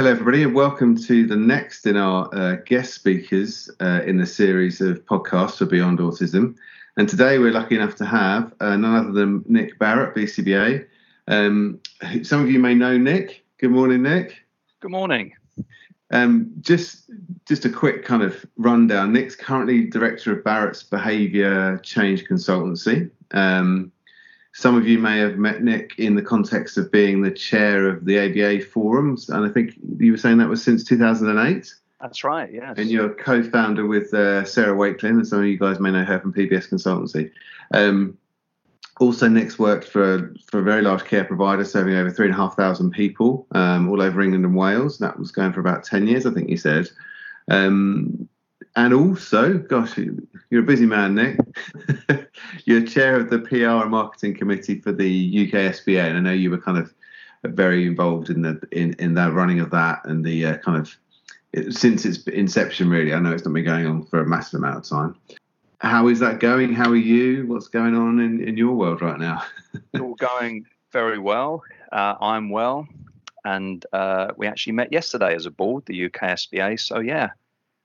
hello, everybody, and welcome to the next in our uh, guest speakers uh, in the series of podcasts for Beyond Autism. And today we're lucky enough to have uh, none other than Nick Barrett, BCBA. Um, some of you may know Nick. Good morning, Nick. Good morning. Um, just just a quick kind of rundown. Nick's currently director of Barrett's Behaviour Change Consultancy. Um, some of you may have met Nick in the context of being the chair of the ABA forums, and I think you were saying that was since 2008. That's right, yes. And you're co-founder with uh, Sarah Wakelin, and some of you guys may know her from PBS Consultancy. Um, also, Nick's worked for for a very large care provider, serving over three and a half thousand people um, all over England and Wales. That was going for about ten years, I think you said. Um, and also, gosh, you're a busy man, Nick. you're chair of the PR and marketing committee for the UK SBA, and I know you were kind of very involved in the in in that running of that and the uh, kind of since its inception. Really, I know it's not been going on for a massive amount of time. How is that going? How are you? What's going on in, in your world right now? all going very well. Uh, I'm well, and uh, we actually met yesterday as a board, the UK SBA. So yeah,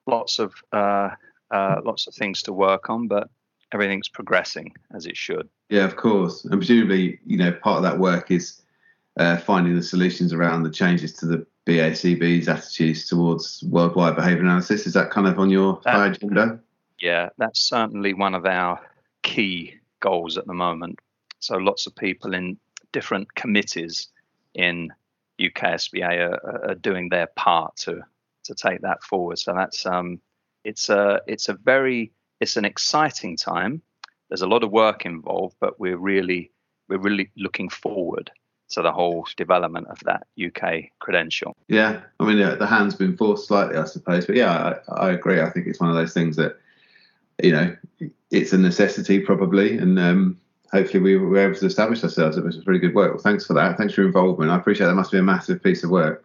lots of uh, uh, lots of things to work on, but everything's progressing as it should. Yeah, of course, and presumably, you know, part of that work is uh, finding the solutions around the changes to the BACB's attitudes towards worldwide behaviour analysis. Is that kind of on your that, agenda? Yeah, that's certainly one of our key goals at the moment. So lots of people in different committees in UKSBA are, are doing their part to to take that forward. So that's um, it's a it's a very it's an exciting time. There's a lot of work involved, but we're really we're really looking forward to the whole development of that UK credential. Yeah, I mean the, the hand's been forced slightly, I suppose, but yeah, I, I, agree. I think it's one of those things that you know it's a necessity probably, and um, hopefully we were able to establish ourselves. It was really good work. Well, thanks for that. Thanks for your involvement. I appreciate that. Must be a massive piece of work.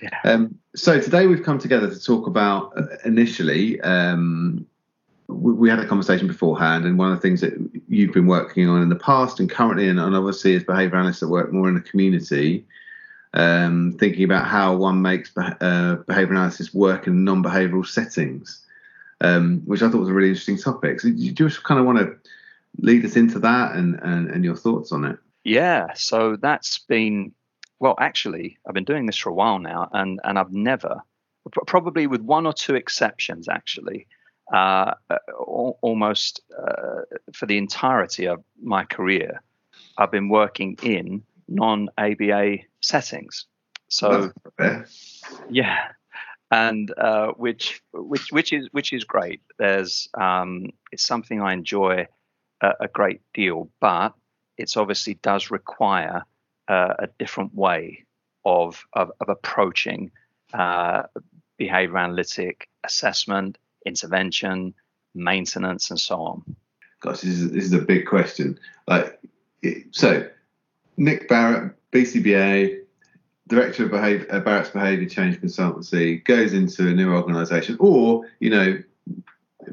Yeah. Um, so today we've come together to talk about uh, initially. Um, we, we, had a conversation beforehand, and one of the things that you've been working on in the past and currently, and, and obviously as behaviour analysts that work more in the community, um, thinking about how one makes uh, behaviour analysis work in non-behavioural settings, um, which I thought was a really interesting topic. So you just kind of want to lead us into that and, and, and your thoughts on it? Yeah, so that's been well, actually, I've been doing this for a while now, and and I've never, probably with one or two exceptions, actually, uh, almost uh, for the entirety of my career, I've been working in non-ABA settings. So, yeah, and uh, which which which is which is great. There's um, it's something I enjoy a, a great deal, but it's obviously does require uh, a different way of of, of approaching uh, behavior analytic assessment, intervention, maintenance, and so on. Gosh, this is, this is a big question. Like, so Nick Barrett, BCBA, director of behavior, uh, Barrett's Behavior Change Consultancy, goes into a new organisation, or you know,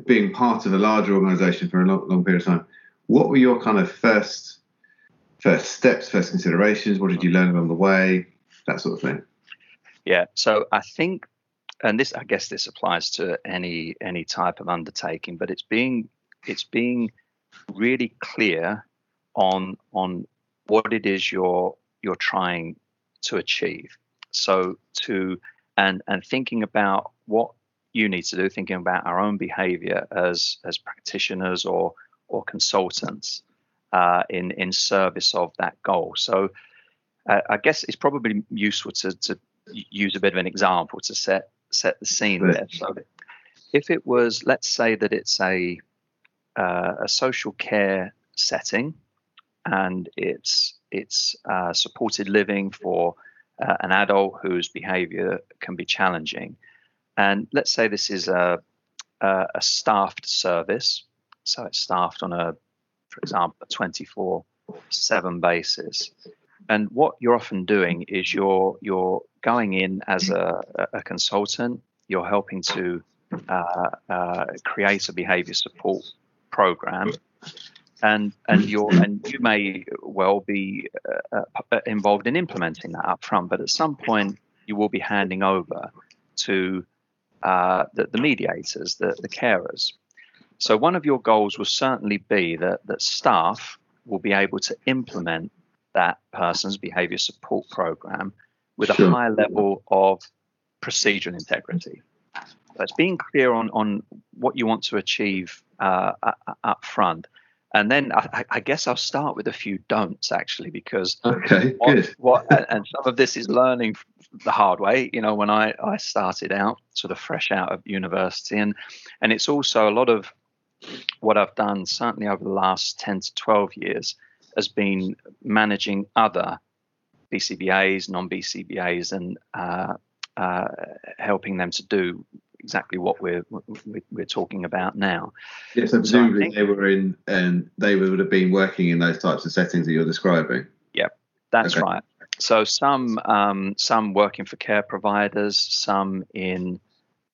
being part of a larger organisation for a long, long period of time. What were your kind of first first steps, first considerations? What did you learn along the way? That sort of thing. Yeah. So I think, and this, I guess, this applies to any any type of undertaking, but it's being it's being really clear on on what it is you're you're trying to achieve. So to and and thinking about what you need to do, thinking about our own behavior as as practitioners or or consultants, uh, in in service of that goal. So uh, I guess it's probably useful to, to use a bit of an example to set set the scene right. there. So if it was, let's say that it's a uh, a social care setting, and it's it's uh, supported living for uh, an adult whose behaviour can be challenging, and let's say this is a a, a staffed service, so it's staffed on a for example, a 24 7 basis. And what you're often doing is you're you're going in as a, a consultant. You're helping to uh, uh, create a behavior support program, and and you and you may well be uh, uh, involved in implementing that up front. But at some point, you will be handing over to uh, the, the mediators, the, the carers. So one of your goals will certainly be that that staff will be able to implement that person's behavior support program with sure. a high level of procedural integrity. So it's being clear on, on what you want to achieve uh, up front. And then I, I, guess I'll start with a few don'ts actually, because okay, what, good. What, and some of this is learning the hard way. You know, when I, I started out, sort of fresh out of university, and and it's also a lot of what I've done, certainly over the last ten to twelve years, has been managing other BCBAs, non-BCBAs, and uh, uh, helping them to do exactly what we're we're talking about now. Yes, so presumably think, they were in, and they would have been working in those types of settings that you're describing. Yep, that's okay. right. So some um, some working for care providers, some in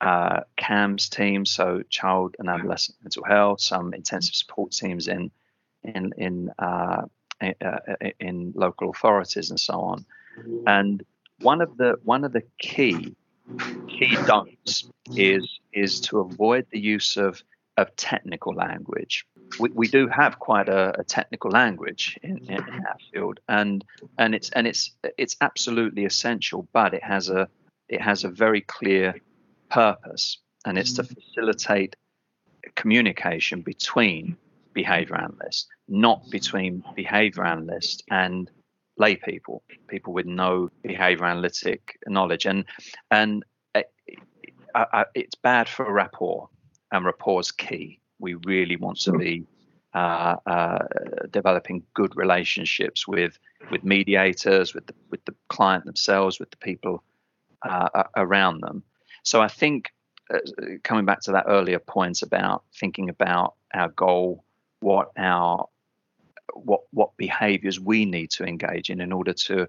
uh, CAMHS teams, so child and adolescent mental health, some intensive support teams in in in uh, in, uh, in local authorities and so on. And one of the one of the key key don'ts is is to avoid the use of of technical language. We, we do have quite a, a technical language in, in, in, our field, and and it's and it's it's absolutely essential, but it has a it has a very clear purpose, and it's to facilitate communication between behavior analysts, not between behavior analysts and lay people, people with no behavior analytic knowledge, and and it, uh, uh, it's bad for rapport, and rapport is key. We really want to be uh, uh, developing good relationships with with mediators, with the, with the client themselves, with the people uh, around them. So I think uh, coming back to that earlier point about thinking about our goal, what our what what behaviors we need to engage in in order to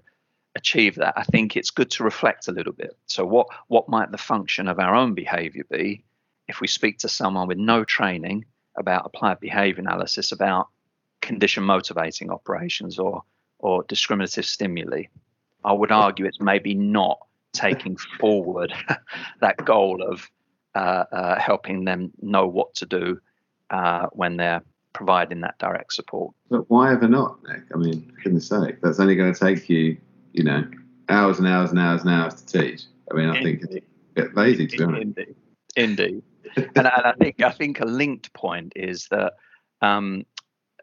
achieve that i think it's good to reflect a little bit. So what what might the function of our own behavior be if we speak to someone with no training about applied behavior analysis about condition motivating operations or or discriminative stimuli? I would argue it's maybe not taking forward that goal of uh, uh, helping them know what to do uh, when they're providing that direct support. But why ever not, Nick? I mean, for goodness sake, that's only going to take you, you know, hours and hours and hours and hours to teach. I mean, I Indeed. think it's get lazy to be honest. Indeed, Indeed. and, and I think I think a linked point is that. Um,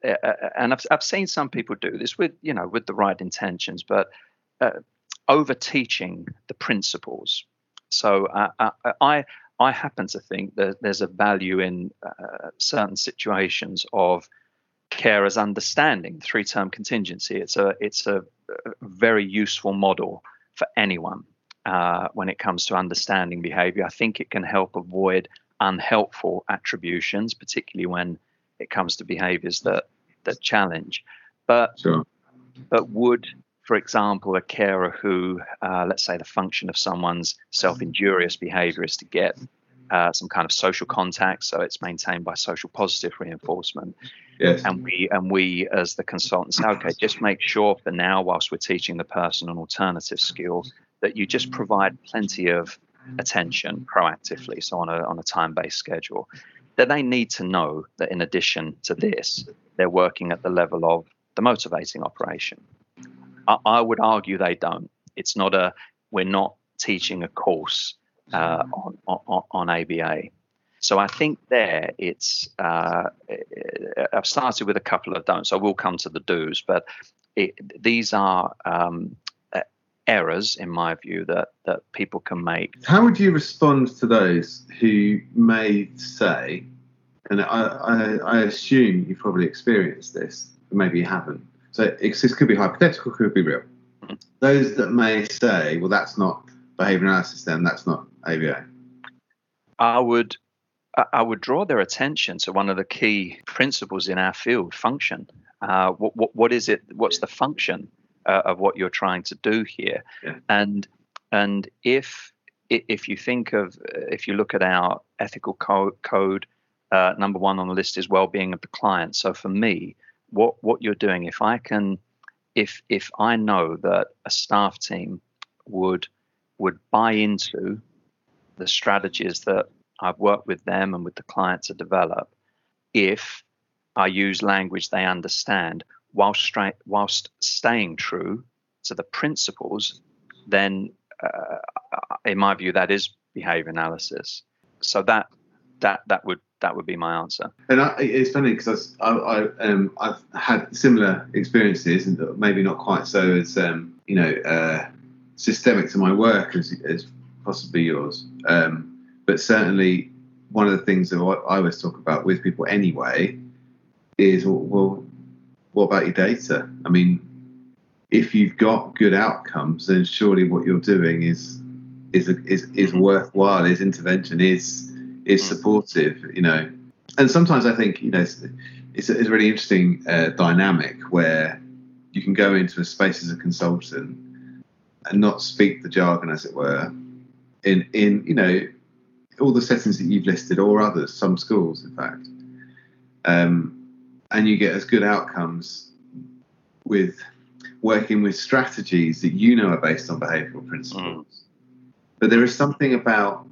and I've, I've seen some people do this with you know with the right intentions, but uh, over teaching the principles. So uh, I, I I happen to think that there's a value in uh, certain situations of carers understanding three term contingency. It's a it's a, a very useful model for anyone uh, when it comes to understanding behavior. I think it can help avoid unhelpful attributions, particularly when it comes to behaviors that that challenge. But sure. but would for example, a carer who, uh, let's say, the function of someone's self-injurious behavior is to get uh, some kind of social contact, so it's maintained by social positive reinforcement. Yes. And we and we as the consultants say, okay, just make sure for now, whilst we're teaching the person an alternative skill, that you just provide plenty of attention proactively, so on a on a time-based schedule. That they need to know that in addition to this, they're working at the level of the motivating operation. I, I would argue they don't. It's not a, we're not teaching a course uh, on, on, on ABA. So I think there it's uh, I've started with a couple of don'ts. I will come to the do's, but it, these are um, errors in my view that that people can make. How would you respond to those who may say, and I, I, I assume you've probably experienced this, but maybe you haven't, so this could be hypothetical, could be real. Mm-hmm. Those that may say, well, that's not behavior analysis, then that's not ABA. I would I would draw their attention to one of the key principles in our field, function. Uh, what, what, what is it? What's the function uh, of what you're trying to do here? Yeah. And and if if you think of if you look at our ethical code, code uh, number one on the list is well-being of the client. So for me, what what you're doing if i can if if i know that a staff team would would buy into the strategies that I've worked with them and with the client to develop if I use language they understand whilst, whilst staying true to the principles, then uh, in my view, that is behavior analysis. So that that that would that would be my answer. And I, it's funny because I, I um, I've had similar experiences, and maybe not quite so as um, you know uh, systemic to my work as, as possibly yours. Um, but certainly, one of the things that I always talk about with people anyway is well, what about your data? I mean, if you've got good outcomes, then surely what you're doing is is is is mm-hmm. worthwhile. Is intervention is is mm. supportive, you know. And sometimes I think you know it's it's a, it's a really interesting uh, dynamic where you can go into a space as a consultant and not speak the jargon, as it were, in in you know all the settings that you've listed or others, some schools, in fact, um, and you get as good outcomes with working with strategies that you know are based on behavioural principles. Mm. But there is something about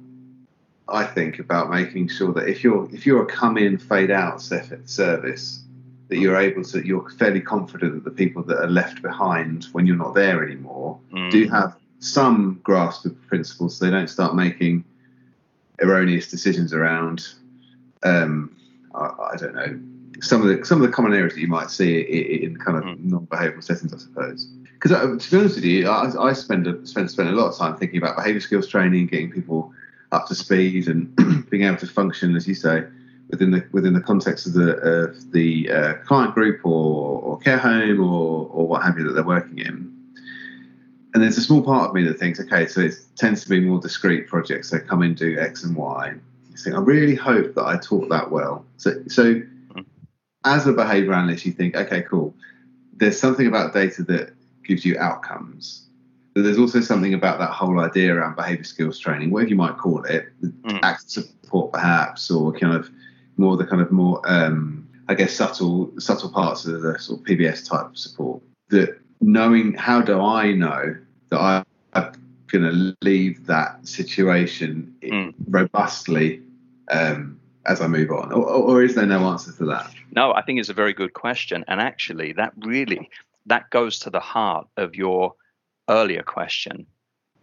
I think about making sure that if you're if you're a come in fade out service that you're able to you're fairly confident that the people that are left behind when you're not there anymore mm. do have some grasp of principles so they don't start making erroneous decisions around um, I, I, don't know some of the some of the common areas that you might see in, in kind of mm. non-behavioural settings I suppose because uh, to be honest with you I, I spend a, spend spend a lot of time thinking about behaviour skills training getting people up to speed and being able to function, as you say, within the within the context of the of the uh, client group or, or care home or or what have you that they're working in. And there's a small part of me that thinks, okay, so it tends to be more discrete projects. So come in, do X and Y. You think, I really hope that I taught that well. So so as a behavior analyst, you think, okay, cool. There's something about data that gives you outcomes but there's also something about that whole idea around behavior skills training, whatever you might call it, mm. act support perhaps, or kind of more the kind of more, um, I guess, subtle subtle parts of the sort of PBS type of support. That knowing how do I know that I, I'm going to leave that situation mm. robustly um, as I move on, or, or is there no answer to that? No, I think it's a very good question, and actually, that really that goes to the heart of your earlier question,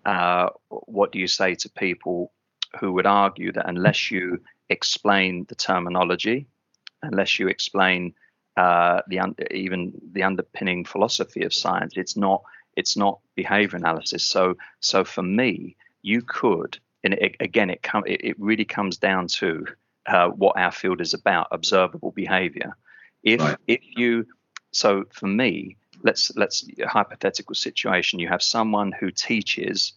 uh, what do you say to people who would argue that unless you explain the terminology, unless you explain uh, the un- even the underpinning philosophy of science, it's not it's not behavior analysis. So so for me, you could, and it, again, it com- it, it really comes down to uh, what our field is about: observable behavior. If right. if you so for me, let's let's hypothetical situation. You have someone who teaches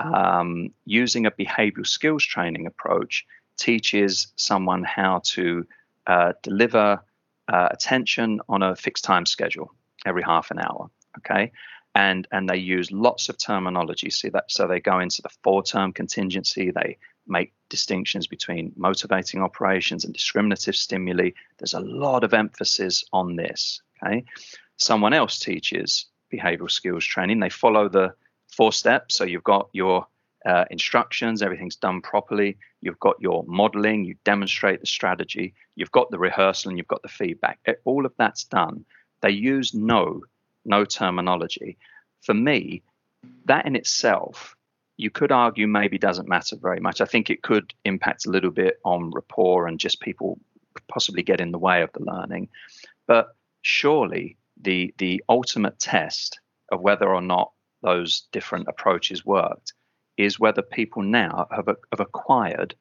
um, using a behavioral skills training approach, teaches someone how to uh, deliver uh, attention on a fixed time schedule every half an hour. Okay. And, and they use lots of terminology. See that so they go into the four-term contingency. They make distinctions between motivating operations and discriminative stimuli. There's a lot of emphasis on this. Okay, someone else teaches behavioral skills training. They follow the four steps. So you've got your uh, instructions, everything's done properly. You've got your modeling, you demonstrate the strategy, you've got the rehearsal, and you've got the feedback. All of that's done. They use no, no terminology. For me, that in itself, you could argue maybe doesn't matter very much. I think it could impact a little bit on rapport and just people possibly get in the way of the learning. But surely the the ultimate test of whether or not those different approaches worked is whether people now have, have acquired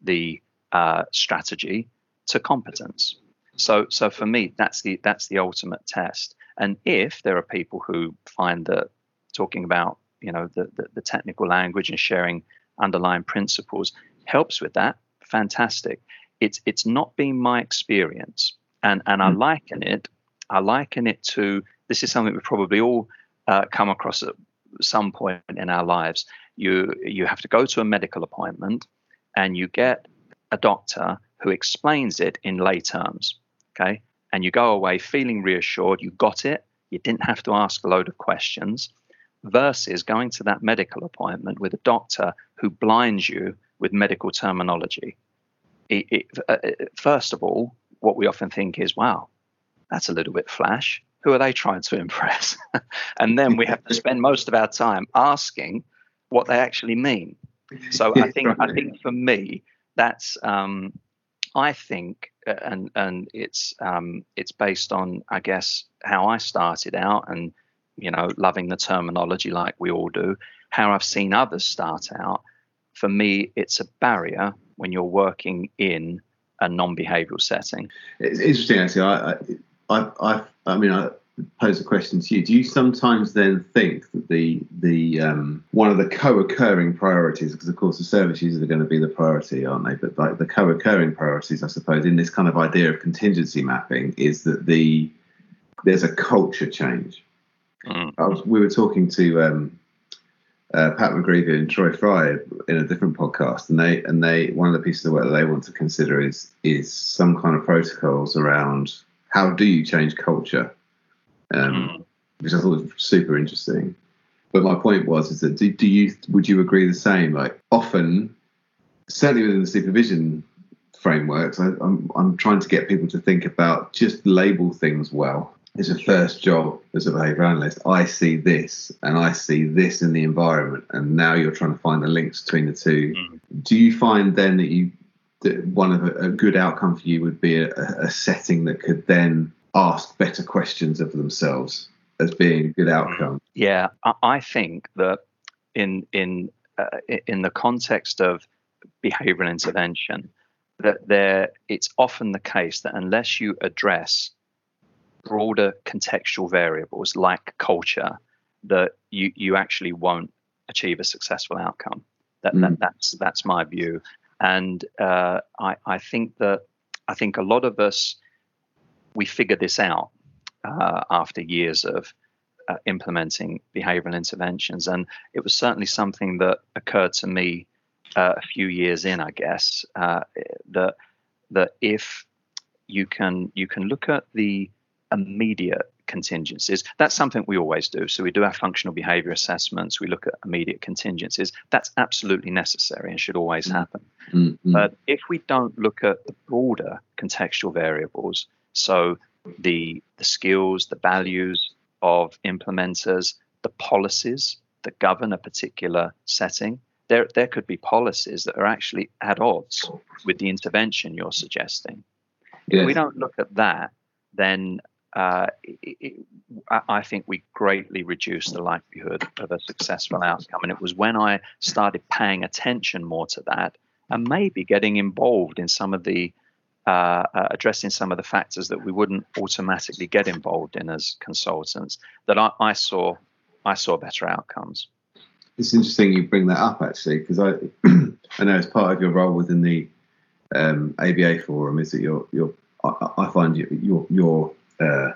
the uh, strategy to competence. So, so for me, that's the that's the ultimate test. And if there are people who find that talking about you know the, the, the technical language and sharing underlying principles helps with that, fantastic. It's it's not been my experience, and and I hmm. liken it I liken it to this is something we probably all uh, come across at some point in our lives. You you have to go to a medical appointment and you get a doctor who explains it in lay terms. Okay, and you go away feeling reassured. You got it. You didn't have to ask a load of questions. versus going to that medical appointment with a doctor who blinds you with medical terminology. It, it, uh, first of all, what we often think is, wow, that's a little bit flash. Who are they trying to impress? and then we have to spend most of our time asking what they actually mean. So I think I think for me, that's um, I think, uh, and and it's um, it's based on I guess how I started out, and you know, loving the terminology like we all do. How I've seen others start out. For me, it's a barrier when you're working in a non-behavioral setting. It's interesting, actually. I, I, I, I mean, I pose a question to you. Do you sometimes then think that the the um, one of the co-occurring priorities, because of course the service users are going to be the priority, aren't they? But like the co-occurring priorities, I suppose, in this kind of idea of contingency mapping, is that the there's a culture change. Mm. Was, we were talking to um, uh, Pat McGreevy and Troy Fry in a different podcast, and they and they one of the pieces of work that they want to consider is is some kind of protocols around how do you change culture, um, mm. which I thought was super interesting. But my point was is that do, do you would you agree the same? Like often, certainly within the supervision frameworks, I, I'm I'm trying to get people to think about just label things well as a first job as a behavior analyst, I see this and I see this in the environment, and now you're trying to find the links between the two. Mm. Do you find then that you one of a, a good outcome for you would be a, a, setting that could then ask better questions of themselves as being a good outcome? Yeah, I think that in in uh, in the context of behavioral intervention, that there it's often the case that unless you address broader contextual variables like culture that you you actually won't achieve a successful outcome. That, mm. that that's that's my view, and uh, I I think that I think a lot of us we figure this out uh, after years of uh, implementing behavioral interventions, and it was certainly something that occurred to me uh, a few years in, I guess, uh, that that if you can you can look at the immediate contingencies. That's something we always do. So we do our functional behavior assessments, we look at immediate contingencies. That's absolutely necessary and should always mm-hmm. happen. Mm-hmm. But if we don't look at the broader contextual variables, so the the skills, the values of implementers, the policies that govern a particular setting, there there could be policies that are actually at odds with the intervention you're suggesting. Yes. If we don't look at that, then uh, it, I think we greatly reduced the likelihood of a successful outcome. And it was when I started paying attention more to that and maybe getting involved in some of the uh, uh, addressing some of the factors that we wouldn't automatically get involved in as consultants that I, I saw I saw better outcomes. It's interesting you bring that up actually because I I know as part of your role within the um, ABA forum is that you're you're I, I find you, you're you're uh,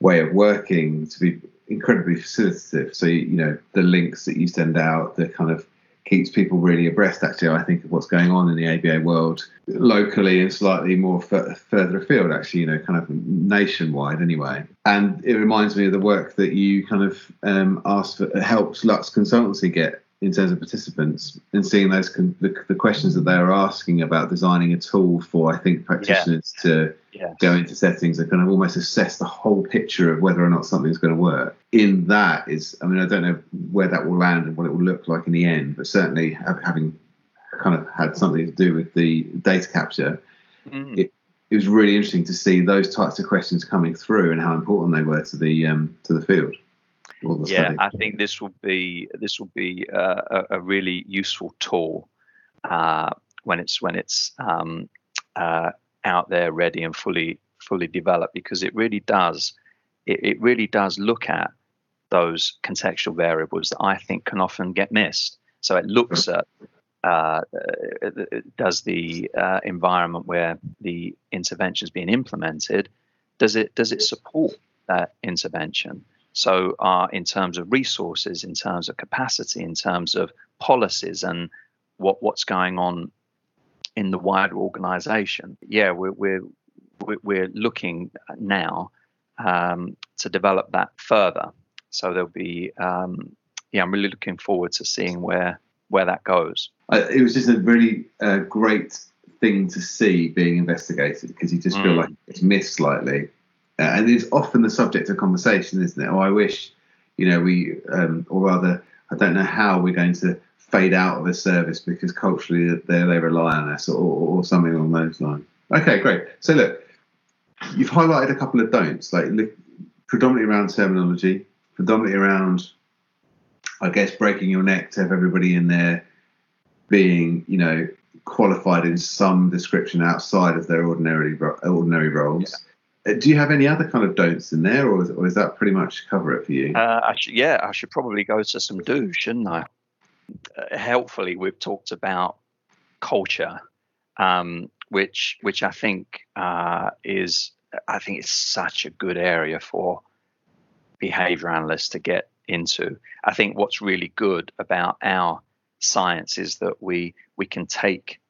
way of working to be incredibly facilitative. So you know the links that you send out, the kind of keeps people really abreast. Actually, I think of what's going on in the ABA world locally and slightly more f- further afield. Actually, you know, kind of nationwide anyway. And it reminds me of the work that you kind of um, asked for, helps Lux Consultancy get in terms of participants and seeing those con- the, the, questions that they are asking about designing a tool for I think practitioners yeah. to yes. go into settings and kind of almost assess the whole picture of whether or not something's going to work. In that is, I mean, I don't know where that will land and what it will look like in the end, but certainly having kind of had something to do with the data capture, mm. it, it was really interesting to see those types of questions coming through and how important they were to the um, to the field yeah, I think this will be this will be uh, a, a, really useful tool uh, when it's when it's um, uh, out there, ready and fully fully developed, because it really does it, it really does look at those contextual variables that I think can often get missed. So it looks at uh, does the uh, environment where the intervention is being implemented does it does it support that intervention? So, uh, in terms of resources, in terms of capacity, in terms of policies, and what what's going on in the wider organisation, yeah, we're we're we're looking now um, to develop that further. So there'll be um, yeah, I'm really looking forward to seeing where where that goes. Uh, it was just a really uh, great thing to see being investigated because you just feel Mm. like it's missed slightly, uh, and it's often the subject of conversation, isn't it? Oh, I wish, you know, we, um, or rather, I don't know how we're going to fade out of a service because culturally they they rely on us, or, or something along those lines. Okay, great. So look, you've highlighted a couple of don'ts, like look, predominantly around terminology, predominantly around, I guess, breaking your neck to have everybody in there being, you know, qualified in some description outside of their ordinary ordinary roles. Uh, Do you have any other kind of don'ts in there, or is, or is that pretty much cover it for you? Uh, I yeah, I should probably go to some do, shouldn't I? Uh, helpfully, we've talked about culture, um, which which I think uh, is I think it's such a good area for behavior analysts to get into. I think what's really good about our science is that we we can take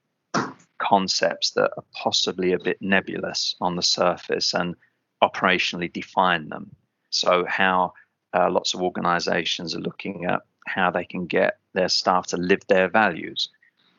concepts that are possibly a bit nebulous on the surface and operationally define them. So how uh, lots of organizations are looking at how they can get their staff to live their values.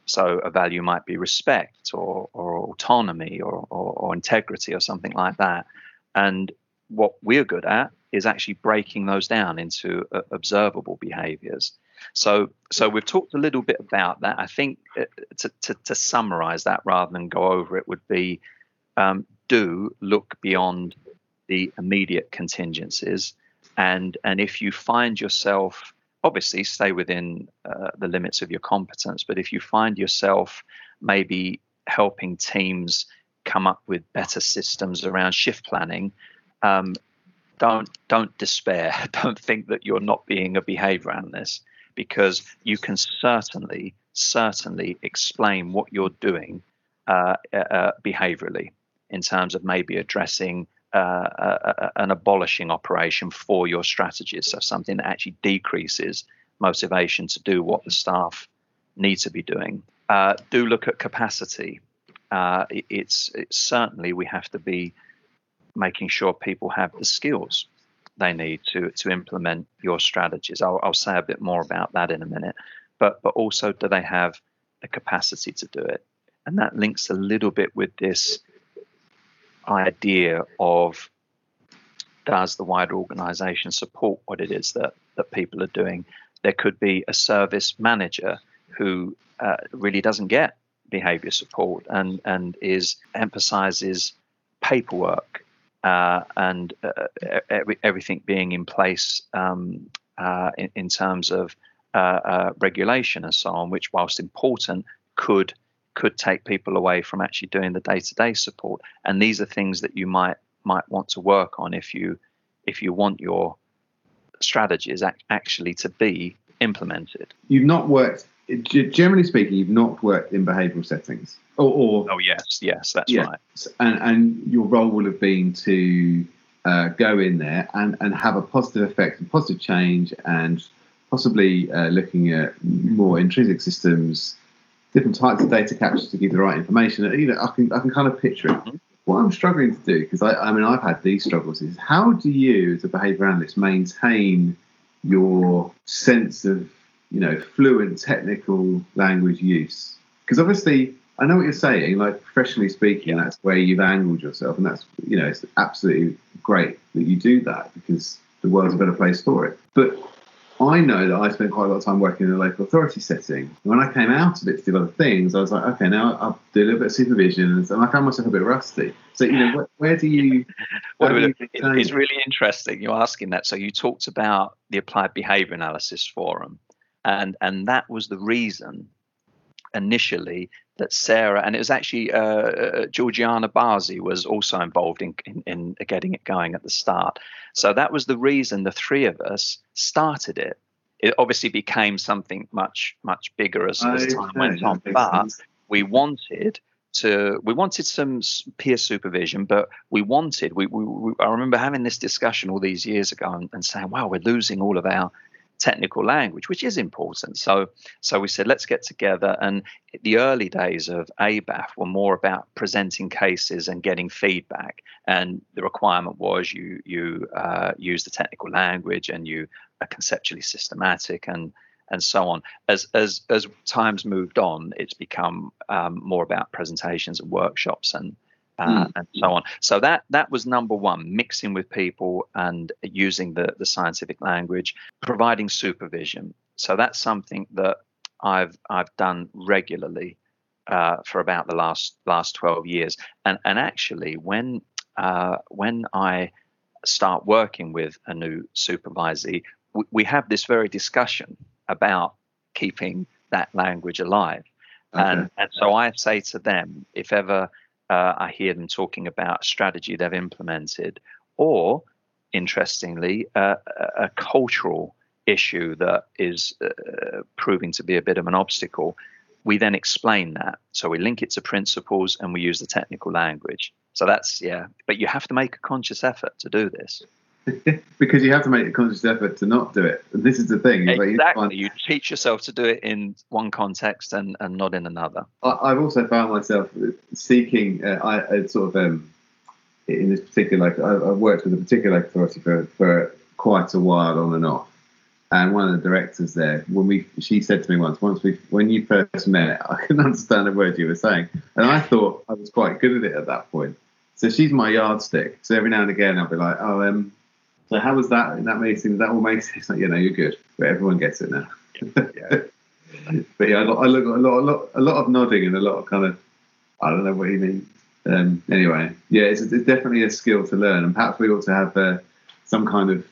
So a value might be respect or, or autonomy or, or, or integrity or something like that. And what we're good at is actually breaking those down into uh, observable behaviors. So, so we've talked a little bit about that. I think uh, to, to, to summarize that rather than go over it would be um, do look beyond the immediate contingencies. And, and if you find yourself, obviously stay within uh, the limits of your competence, but if you find yourself maybe helping teams come up with better systems around shift planning, um, don't don't despair. Don't think that you're not being a behavior analyst because you can certainly certainly explain what you're doing uh, uh, behaviorally in terms of maybe addressing uh, uh, an abolishing operation for your strategies. So something that actually decreases motivation to do what the staff need to be doing. Uh, do look at capacity. Uh, it's, it's certainly we have to be making sure people have the skills they need to to implement your strategies. I'll, I'll say a bit more about that in a minute, but but also do they have the capacity to do it? And that links a little bit with this idea of does the wider organization support what it is that that people are doing? There could be a service manager who uh, really doesn't get behavior support and and is emphasizes paperwork uh, and uh, every, everything being in place um, uh, in, in, terms of uh, regulation and so on, which, whilst important, could could take people away from actually doing the day-to-day support. And these are things that you might might want to work on if you if you want your strategies ac- actually to be implemented. You've not worked, generally speaking, you've not worked in behavioural settings. Or, or, oh yes, yes, that's yeah. right. And and your role will have been to uh, go in there and and have a positive effect and positive change, and possibly uh, looking at more intrinsic systems, different types of data capture to give the right information. You know, I can I can kind of picture it. Mm-hmm. What I'm struggling to do, because I, I mean I've had these struggles, is how do you, as a behaviour analyst, maintain your sense of you know fluent technical language use? Because obviously I know what you're saying. Like professionally speaking, that's where you've angled yourself, and that's you know it's absolutely great that you do that because the world's a better place for it. But I know that I spent quite a lot of time working in a local authority setting. When I came out of it to do other things, I was like, okay, now I'll do a little bit of supervision, and I found myself a bit rusty. So you know, where, where do you? Well, do you it, it's really interesting you're asking that. So you talked about the Applied Behavior Analysis Forum, and and that was the reason initially that Sarah and it was actually uh, Georgiana Barzi was also involved in, in, in getting it going at the start. So that was the reason the three of us started it. It obviously became something much much bigger as, as time went on, but sense. we wanted to we wanted some peer supervision, but we wanted we, we, we I remember having this discussion all these years ago and, and saying, wow, we're losing all of our technical language, which is important. So so we said let's get together. And the early days of ABAF were more about presenting cases and getting feedback. And the requirement was you you uh, use the technical language and you are conceptually systematic and and so on. As as as times moved on, it's become um, more about presentations and workshops and uh, mm. and so on. So that that was number one: mixing with people and using the the scientific language, providing supervision. So that's something that I've I've done regularly uh, for about the last last 12 years. And and actually, when uh, when I start working with a new supervisee, we, we have this very discussion about keeping that language alive. Okay. And, and so I say to them, if ever uh, I hear them talking about a strategy they've implemented, or interestingly, uh, a, cultural issue that is uh, proving to be a bit of an obstacle, we then explain that. So we link it to principles and we use the technical language. So that's, yeah, but you have to make a conscious effort to do this. because you have to make a conscious effort to not do it. And this is the thing. Exactly. You, teach yourself to do it in one context and, and not in another. I, have also found myself seeking, uh, I, sort of, um, in this particular, like, I, have worked with a particular authority for, for quite a while on and off. And one of the directors there, when we, she said to me once, once we, when you first met, I couldn't understand a word you were saying, and I thought I was quite good at it at that point. So she's my yardstick. So every now and again, I'll be like, oh, um, so how was that in that meeting? That all makes sense. Like, you know, you're good, but everyone gets it now. Yeah. but yeah, I, got, I look a lot, a lot, a lot of nodding and a lot of kind of, I don't know what you mean. Um, anyway, yeah, it's, it's, definitely a skill to learn, and perhaps we ought to have uh, some kind of,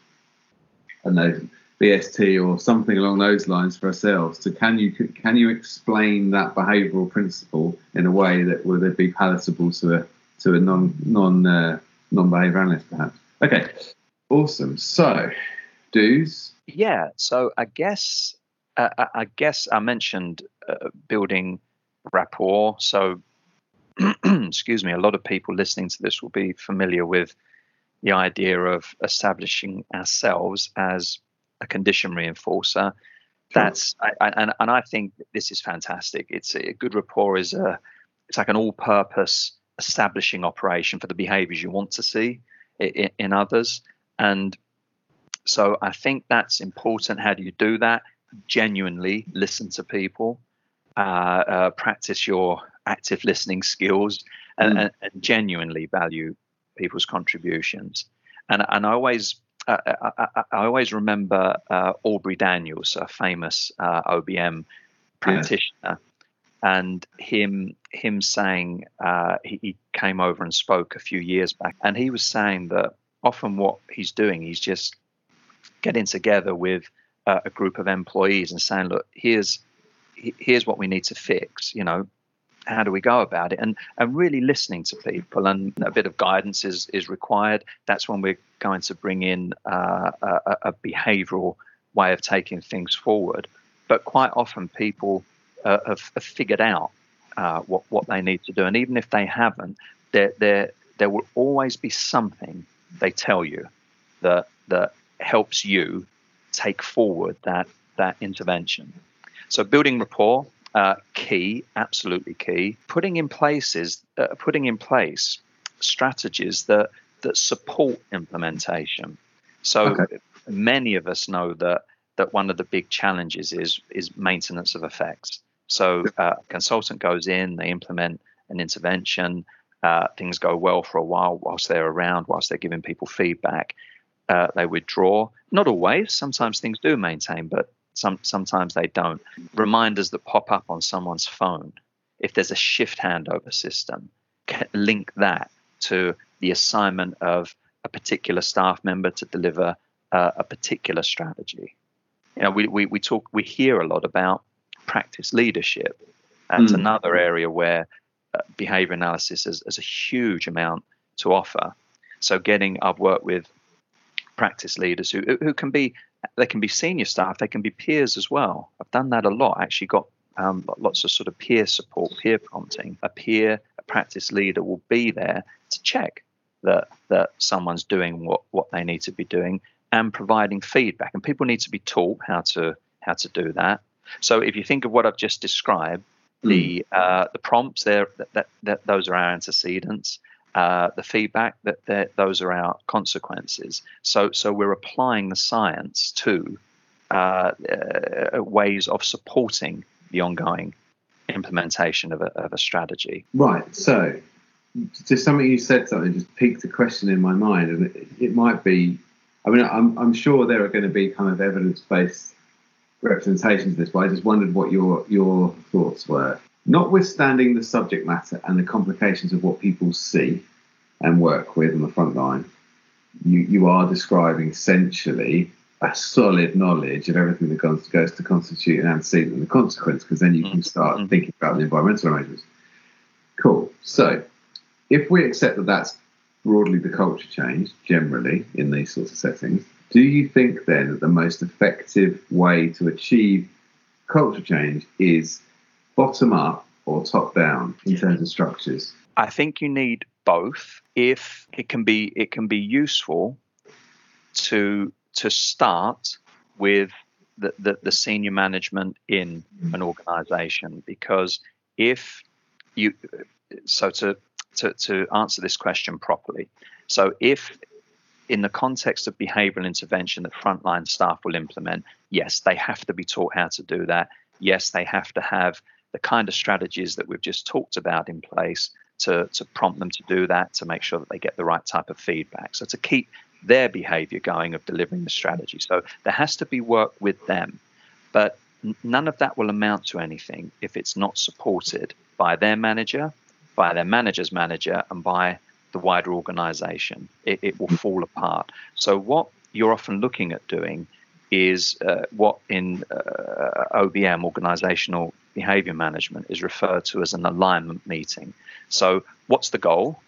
I don't know, BST or something along those lines for ourselves. So can you can you explain that behavioural principle in a way that would be palatable to a to a non non uh, non behaviour analyst, perhaps? Okay, Awesome. So, do's. Yeah. So I guess uh, I guess I mentioned uh, building rapport. So, excuse me. A lot of people listening to this will be familiar with the idea of establishing ourselves as a condition reinforcer. That's I, I, and and I think this is fantastic. It's a good rapport is a it's like an all-purpose establishing operation for the behaviors you want to see in, in others and so I think that's important. How do you do that? Genuinely listen to people, uh, uh, practice your active listening skills, and, mm. and, and, genuinely value people's contributions. And, and I always uh, I, I, I, always remember uh, Aubrey Daniels, a famous uh, OBM practitioner, yeah. and him him saying uh, he, he came over and spoke a few years back, and he was saying that often what he's doing, he's just getting together with uh, a group of employees and saying, look, here's here's what we need to fix. You know, how do we go about it? And and really listening to people and a bit of guidance is is required. That's when we're going to bring in uh, a, a, behavioural way of taking things forward. But quite often people uh, have, have, figured out uh, what what they need to do, and even if they haven't, there there there will always be something they tell you that that helps you take forward that that intervention. So building rapport, uh, key, absolutely key. Putting in places, uh, putting in place strategies that that support implementation. So okay. many of us know that that one of the big challenges is is maintenance of effects. So uh, a consultant goes in, they implement an intervention, uh, things go well for a while whilst they're around, whilst they're giving people feedback. Uh, they withdraw. Not always. Sometimes things do maintain, but some sometimes they don't. Reminders that pop up on someone's phone. If there's a shift handover system, link that to the assignment of a particular staff member to deliver uh, a particular strategy. You know, we, we, we talk, we hear a lot about practice leadership. That's mm. another area where behavior analysis has, has a huge amount to offer. So getting I've worked with practice leaders who who can be they can be senior staff, they can be peers as well. I've done that a lot. Actually, got um, lots of sort of peer support, peer prompting. A peer, a practice leader will be there to check that that someone's doing what what they need to be doing and providing feedback. And people need to be taught how to how to do that. So if you think of what I've just described, the mm. uh, the prompts there that, that, that, those are our antecedents uh, the feedback that those are our consequences. So, so we're applying the science to uh, uh, ways of supporting the ongoing implementation of a, of a strategy. Right. So, just something you said something just piqued a question in my mind, and it, it might be. I mean, I'm, I'm sure there are going to be kind of evidence-based representations of this, but I just wondered what your your thoughts were. Notwithstanding the subject matter and the complications of what people see and work with on the front line, you, you are describing essentially a solid knowledge of everything that goes, goes to constitute an antecedent and the consequence, because then you can start mm-hmm. thinking about the environmental arrangements. Cool. So, if we accept that that's broadly the culture change generally in these sorts of settings, do you think then that the most effective way to achieve culture change is bottom up or top down in terms of structures? I think you need both. If it can be, it can be useful to to start with the, the, the senior management in mm. an organization because if you so to, to to answer this question properly so if in the context of behavioral intervention that frontline staff will implement yes they have to be taught how to do that yes they have to have the kind of strategies that we've just talked about in place to, to prompt them to do that to make sure that they get the right type of feedback so to keep their behavior going of delivering the strategy. So there has to be work with them. But none of that will amount to anything if it's not supported by their manager, by their manager's manager, and by the wider organization. It, it will fall apart. So, what you're often looking at doing is uh, what in uh, OBM, organizational behavior management, is referred to as an alignment meeting. So, what's the goal?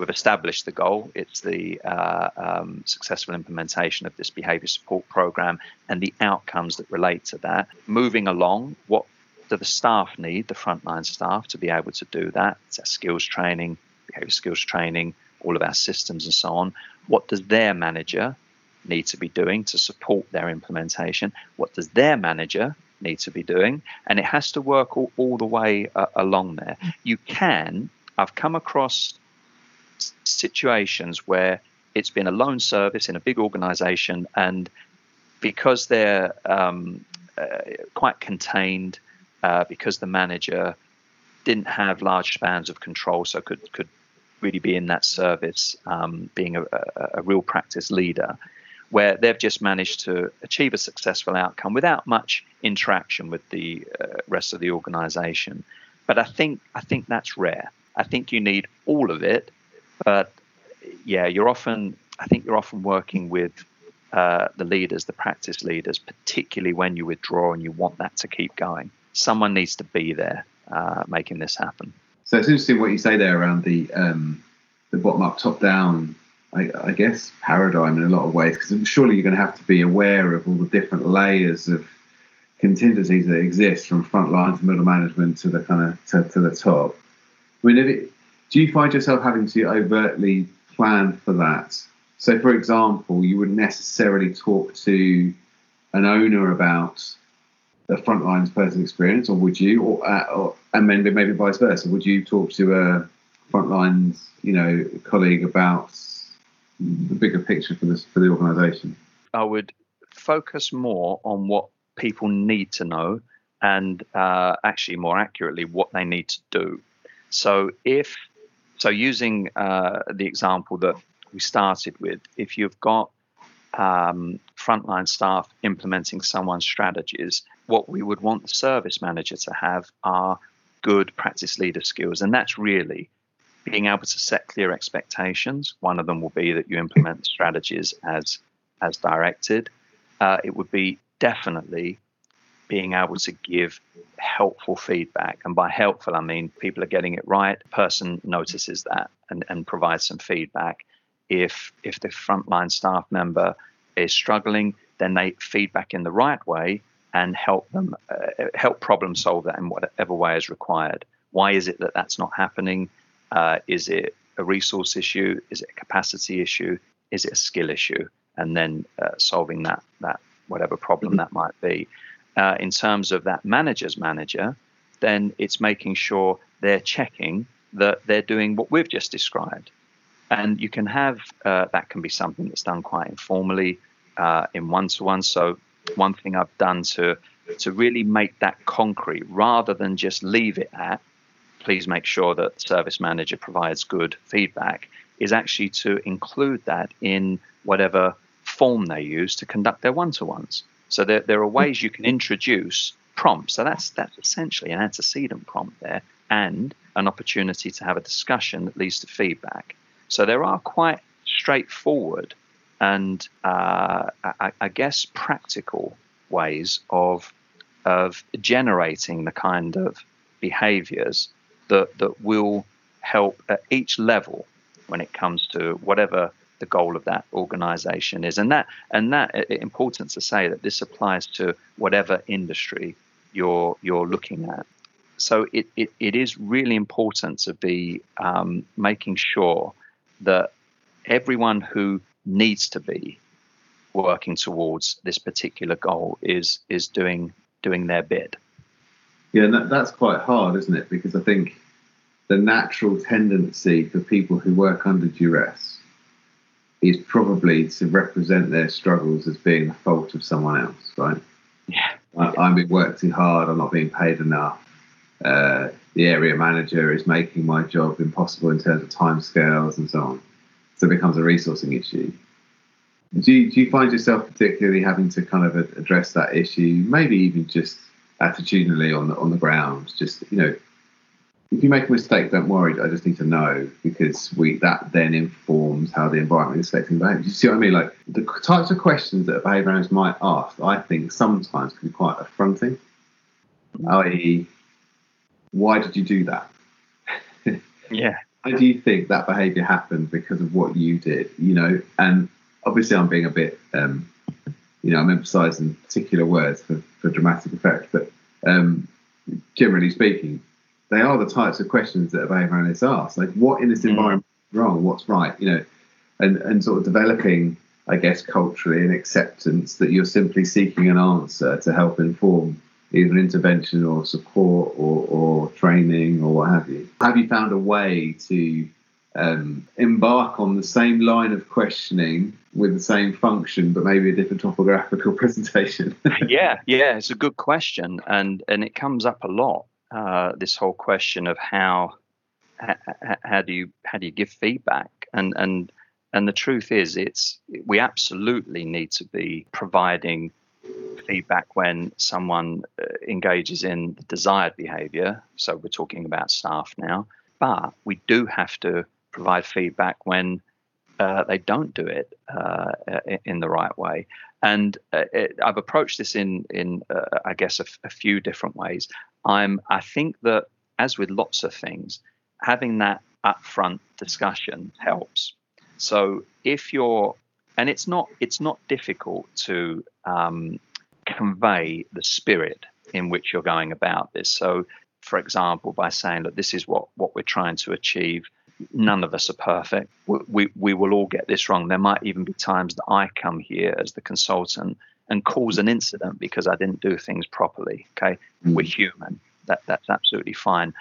we've established the goal. It's the uh, um, successful implementation of this behavior support program and the outcomes that relate to that. Moving along, what do the staff need, the frontline staff, to be able to do that? It's skills training, skills training, all of our systems and so on. What does their manager need to be doing to support their implementation? What does their manager need to be doing? And it has to work all, all the way uh, along there. You can, I've come across situations where it's been a lone service in a big organization and because they're um, uh, quite contained uh, because the manager didn't have large spans of control so could could really be in that service um, being a, a, a, real practice leader where they've just managed to achieve a successful outcome without much interaction with the uh, rest of the organization but i think i think that's rare i think you need all of it but yeah, you're often, I think you're often working with uh, the leaders, the practice leaders, particularly when you withdraw and you want that to keep going. Someone needs to be there uh, making this happen. So it's interesting what you say there around the um, the bottom up, top down, I, I, guess, paradigm in a lot of ways, because surely you're going to have to be aware of all the different layers of contingencies that exist from front line to middle management to the kind of to, to the top. I mean, it, do you find yourself having to overtly plan for that? So, for example, you wouldn't necessarily talk to an owner about the frontline's person experience, or would you? Or, uh, or and then maybe vice versa. Would you talk to a frontline's, you know, colleague about the bigger picture for this for the organisation? I would focus more on what people need to know, and uh, actually, more accurately, what they need to do. So, if so, using uh, the example that we started with, if you've got um, frontline staff implementing someone's strategies, what we would want the service manager to have are good practice leader skills. And that's really being able to set clear expectations. One of them will be that you implement strategies as as directed. Uh, it would be definitely being able to give helpful feedback. And by helpful, I mean people are getting it right. Person notices that and, and provides some feedback. If if the frontline staff member is struggling, then they feedback in the right way and help them uh, help problem solve that in whatever way is required. Why is it that that's not happening? Uh, is it a resource issue? Is it a capacity issue? Is it a skill issue? And then uh, solving that that whatever problem that might be uh, in terms of that manager's manager, then it's making sure they're checking that they're doing what we've just described. And you can have uh, that can be something that's done quite informally uh, in one to one. So one thing I've done to to really make that concrete. Rather than just leave it at please make sure that service manager provides good feedback is actually to include that in whatever form they use to conduct their one-to-ones. So there, there are ways you can introduce prompts. So that's that's essentially an antecedent prompt there and an opportunity to have a discussion that leads to feedback. So there are quite straightforward and uh, I, I guess practical ways of of generating the kind of behaviors that that will help at each level when it comes to whatever the goal of that organization is. And that and that important to say that this applies to whatever industry you're you're looking at. So it, it, it is really important to be um, making sure that everyone who needs to be working towards this particular goal is is doing doing their bit. Yeah, that, that's quite hard, isn't it? Because I think the natural tendency for people who work under duress is probably to represent their struggles as being the fault of someone else, right? Yeah. I, am being worked too hard. I'm not being paid enough. Uh, the area manager is making my job impossible in terms of timescales and so on. So it becomes a resourcing issue. Do you, do you find yourself particularly having to kind of address that issue, maybe even just attitudinally on the on the ground? Just you know, if you make a mistake, don't worry. I just need to know because we that then informs how the environment is affecting behaviour. You see what I mean? Like the types of questions that a behaviour analyst might ask, I think sometimes can be quite affronting. Mm-hmm. I.e., why did you do that? yeah. Why do you think that behaviour happened because of what you did? You know, and obviously I'm being a bit, um, you know, I'm emphasising particular words for, for dramatic effect, but um, generally speaking, they are the types of questions that a behaviour analyst asks. Like, what in this mm. environment is wrong? What's right? You know, and and sort of developing, I guess, culturally an acceptance that you're simply seeking an answer to help inform either intervention or support or, or training or what have you. Have you found a way to um, embark on the same line of questioning with the same function, but maybe a different topographical presentation? yeah, yeah, it's a good question, and and it comes up a lot. Uh, this whole question of how, how how do you how do you give feedback, and and and the truth is, it's we absolutely need to be providing feedback when someone uh, engages in the desired behavior. So we're talking about staff now, but we do have to provide feedback when uh, they don't do it uh, in the right way. And uh, it, I've approached this in in uh, I guess a, a few different ways. I'm I think that as with lots of things, having that upfront discussion helps. So if you're and it's not it's not difficult to um, convey the spirit in which you're going about this. So, for example, by saying that this is what what we're trying to achieve none of us are perfect. We, we, we will all get this wrong. There might even be times that I come here as the consultant and cause an incident because I didn't do things properly. Okay, mm. we're human. That that's absolutely fine.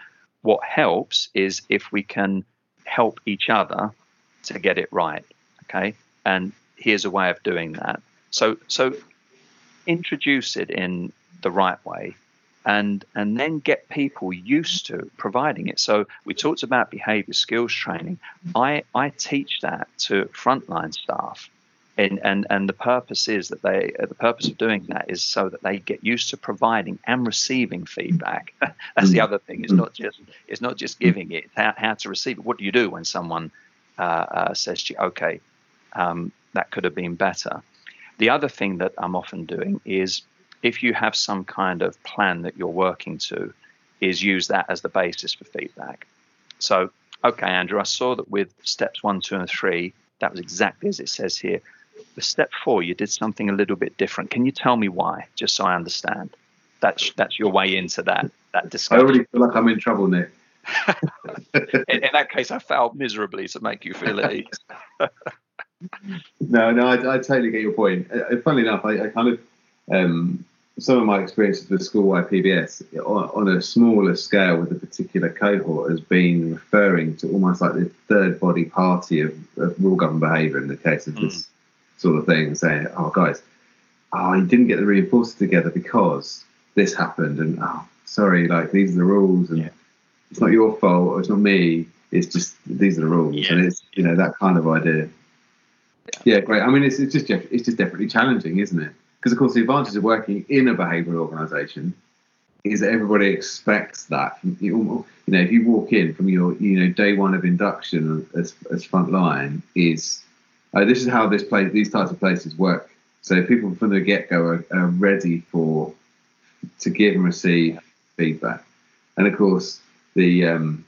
What helps is if we can help each other to get it right. Okay, and here's a way of doing that. So so introduce it in the right way and and then get people used to providing it. So we talked about behavior skills training. I I teach that to frontline staff. And, and, and the purpose is that they the purpose of doing that is so that they get used to providing and receiving feedback. That's the mm. other thing. It's not just it's not just giving it. How, how to receive it. What do you do when someone uh, uh, says to you, "Okay, um, that could have been better"? The other thing that I'm often doing is if you have some kind of plan that you're working to, is use that as the basis for feedback. So, okay, Andrew, I saw that with steps one, two, and three, that was exactly as it says here. With step four, you did something a little bit different. Can you tell me why, just so I understand? That's that's your way into that that discussion. I already feel like I'm in trouble, Nick. in, in, that case, I failed miserably to make you feel at ease. no, no, I, I, totally get your point. Uh, funnily enough, I, I kind of um, some of my experiences with school-wide PBS on, on, a smaller scale with a particular cohort has been referring to almost like the third body party of, of rule governed behaviour in the case of mm. this sort of thing, saying, "Oh, guys, oh, you didn't get the reinforcers together because this happened, and oh, sorry, like these are the rules, and yeah. it's not your fault, or it's not me. It's just these are the rules, yeah. and it's you know that kind of idea." Yeah, great. I mean, it's, it's just it's just definitely challenging, isn't it? Because of course, the advantage of working in a behavioural organisation is that everybody expects that. You know, if you walk in from your you know day one of induction as as frontline is uh, this is how this place these types of places work. So people from the get go are, are ready for to give and receive feedback, and of course the um,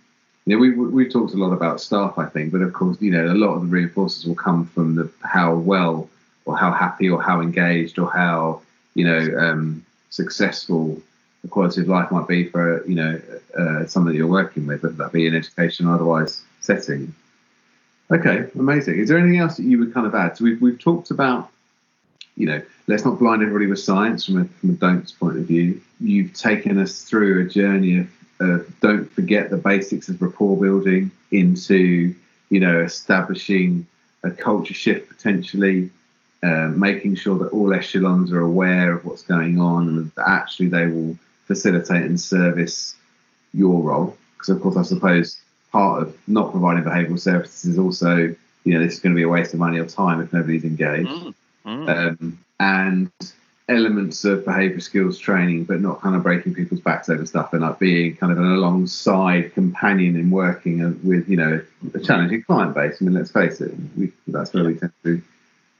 know, we, we've talked a lot about staff, I think, but of course, you know, a lot of the reinforcers will come from the how well or how happy or how engaged or how, you know, um, successful the quality of life might be for, you know, uh, someone that you're working with, whether that be in education or otherwise setting. Okay, amazing. Is there anything else that you would kind of add? So we've, we've talked about, you know, let's not blind everybody with science from a, from a don'ts point of view. You've taken us through a journey of uh, don't forget the basics of rapport building into you know establishing a culture shift potentially uh, making sure that all echelons are aware of what's going on and that actually they will facilitate and service your role because of course i suppose part of not providing behavioural services is also you know this is going to be a waste of money or time if nobody's engaged mm, mm. Um, and elements of behavior skills training, but not kind of breaking people's backs over stuff and like being kind of an alongside companion in working with, you know, a challenging client base. I mean, let's face it, we, that's where we tend to be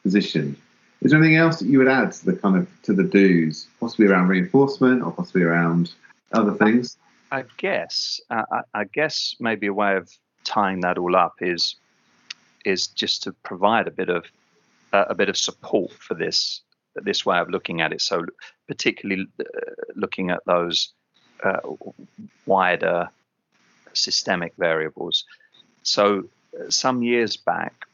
positioned. Is there anything else that you would add to the kind of to the do's, possibly around reinforcement or possibly around other things? I guess, uh, I, guess maybe a way of tying that all up is is just to provide a bit of uh, a bit of support for this this way of looking at it. So, particularly uh, looking at those uh, wider systemic variables. So, uh, some years back,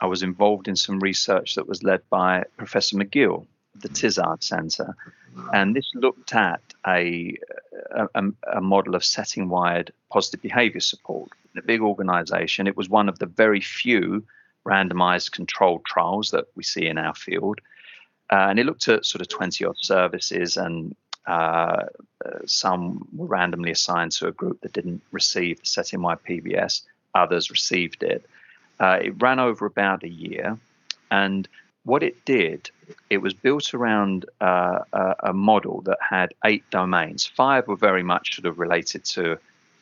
I was involved in some research that was led by Professor McGill the Tizard Centre, and this looked at a, a, a model of setting wide positive behaviour support in a big organisation. It was one of the very few randomised controlled trials that we see in our field uh, and it looked at sort of 20 odd services, and uh, uh, some were randomly assigned to a group that didn't receive the setting wide PBS, others received it. Uh, it ran over about a year, and what it did, it was built around uh, a, a, model that had eight domains. Five were very much sort of related to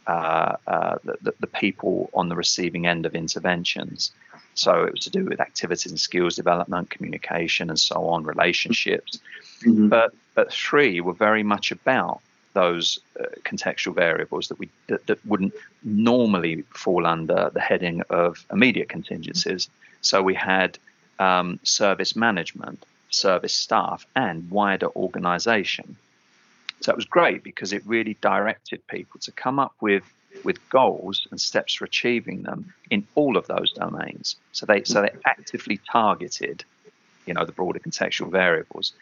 uh, the, the people on the receiving end of interventions. So it was to do with activities and skills development, communication, and so on, relationships. Mm-hmm. But but three were very much about those uh, contextual variables that we that, that, wouldn't normally fall under the heading of immediate contingencies. So we had um, service management, service staff, and wider organisation. So it was great because it really directed people to come up with with goals and steps for achieving them in all of those domains. So they so they actively targeted, you know, the broader contextual variables,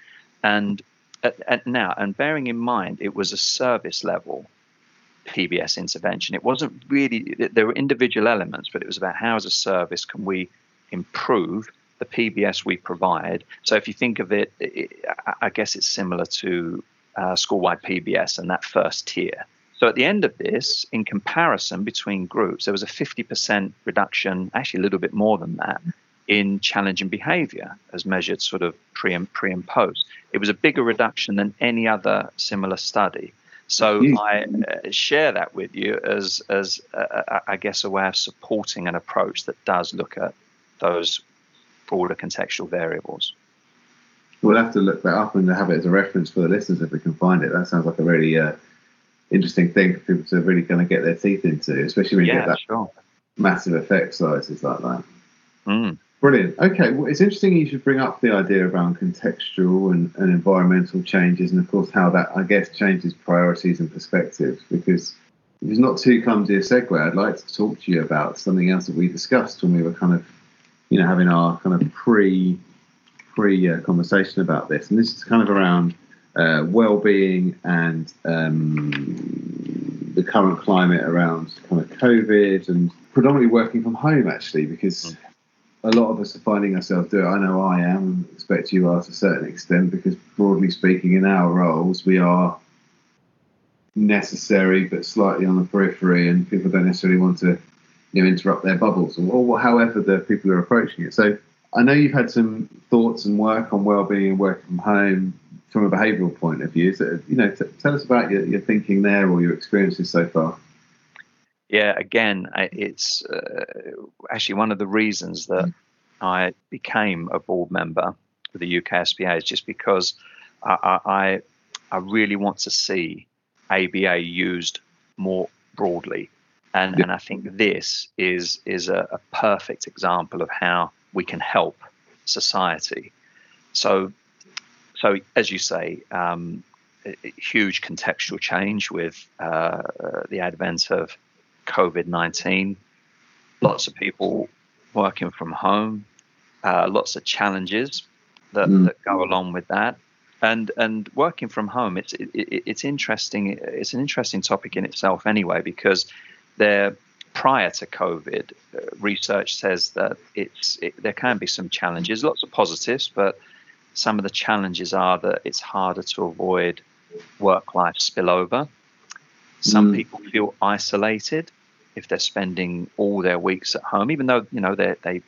and now and bearing in mind it was a service level PBS intervention. It wasn't really there were individual elements, but it was about how as a service can we improve the PBS we provide. So if you think of it, it I guess it's similar to uh, school-wide PBS and that first tier. So at the end of this, in comparison between groups, there was a 50% reduction, actually a little bit more than that, in challenging behavior as measured sort of pre and pre and post. It was a bigger reduction than any other similar study. So I uh, share that with you as as uh, I guess a way of supporting an approach that does look at those broader contextual variables. We'll have to look that up and have it as a reference for the listeners if we can find it. That sounds like a really uh, interesting thing for people to really kind of get their teeth into, especially when you yeah, get that sure. massive effect sizes like that. Mm. Brilliant. Okay, well, it's interesting you should bring up the idea around contextual and, and environmental changes, and of course how that I guess changes priorities and perspectives. Because if it's not too clumsy a segue, I'd like to talk to you about something else that we discussed when we were kind of, you know, having our kind of pre pre uh, conversation about this, and this is kind of around uh, well-being and um, the current climate around kind of COVID and predominantly working from home actually because. Mm. A lot of us are finding ourselves doing. I know I am, and expect you are to a certain extent, because broadly speaking, in our roles, we are necessary but slightly on the periphery, and people don't necessarily want to you know interrupt their bubbles or, or however the people are approaching it. So I know you've had some thoughts and work on well-being and working from home from a behavioural point of view. So you know, t- tell us about your, your thinking there or your experiences so far. Yeah, again, it's uh, actually one of the reasons that I became a board member of the UKSBA is just because I, I, I really want to see ABA used more broadly. And, yeah. and I think this is is a, a, perfect example of how we can help society. So, so as you say, um, huge contextual change with uh, the advent of COVID nineteen. Lots of people working from home, uh, lots of challenges that, mm. that go along with that and and working from home it's it, it's interesting it's an interesting topic in itself anyway because there prior to covid uh, research says that it's it, there can be some challenges lots of positives but some of the challenges are that it's harder to avoid work life spillover some mm. people feel isolated if they're spending all their weeks at home even though you know they they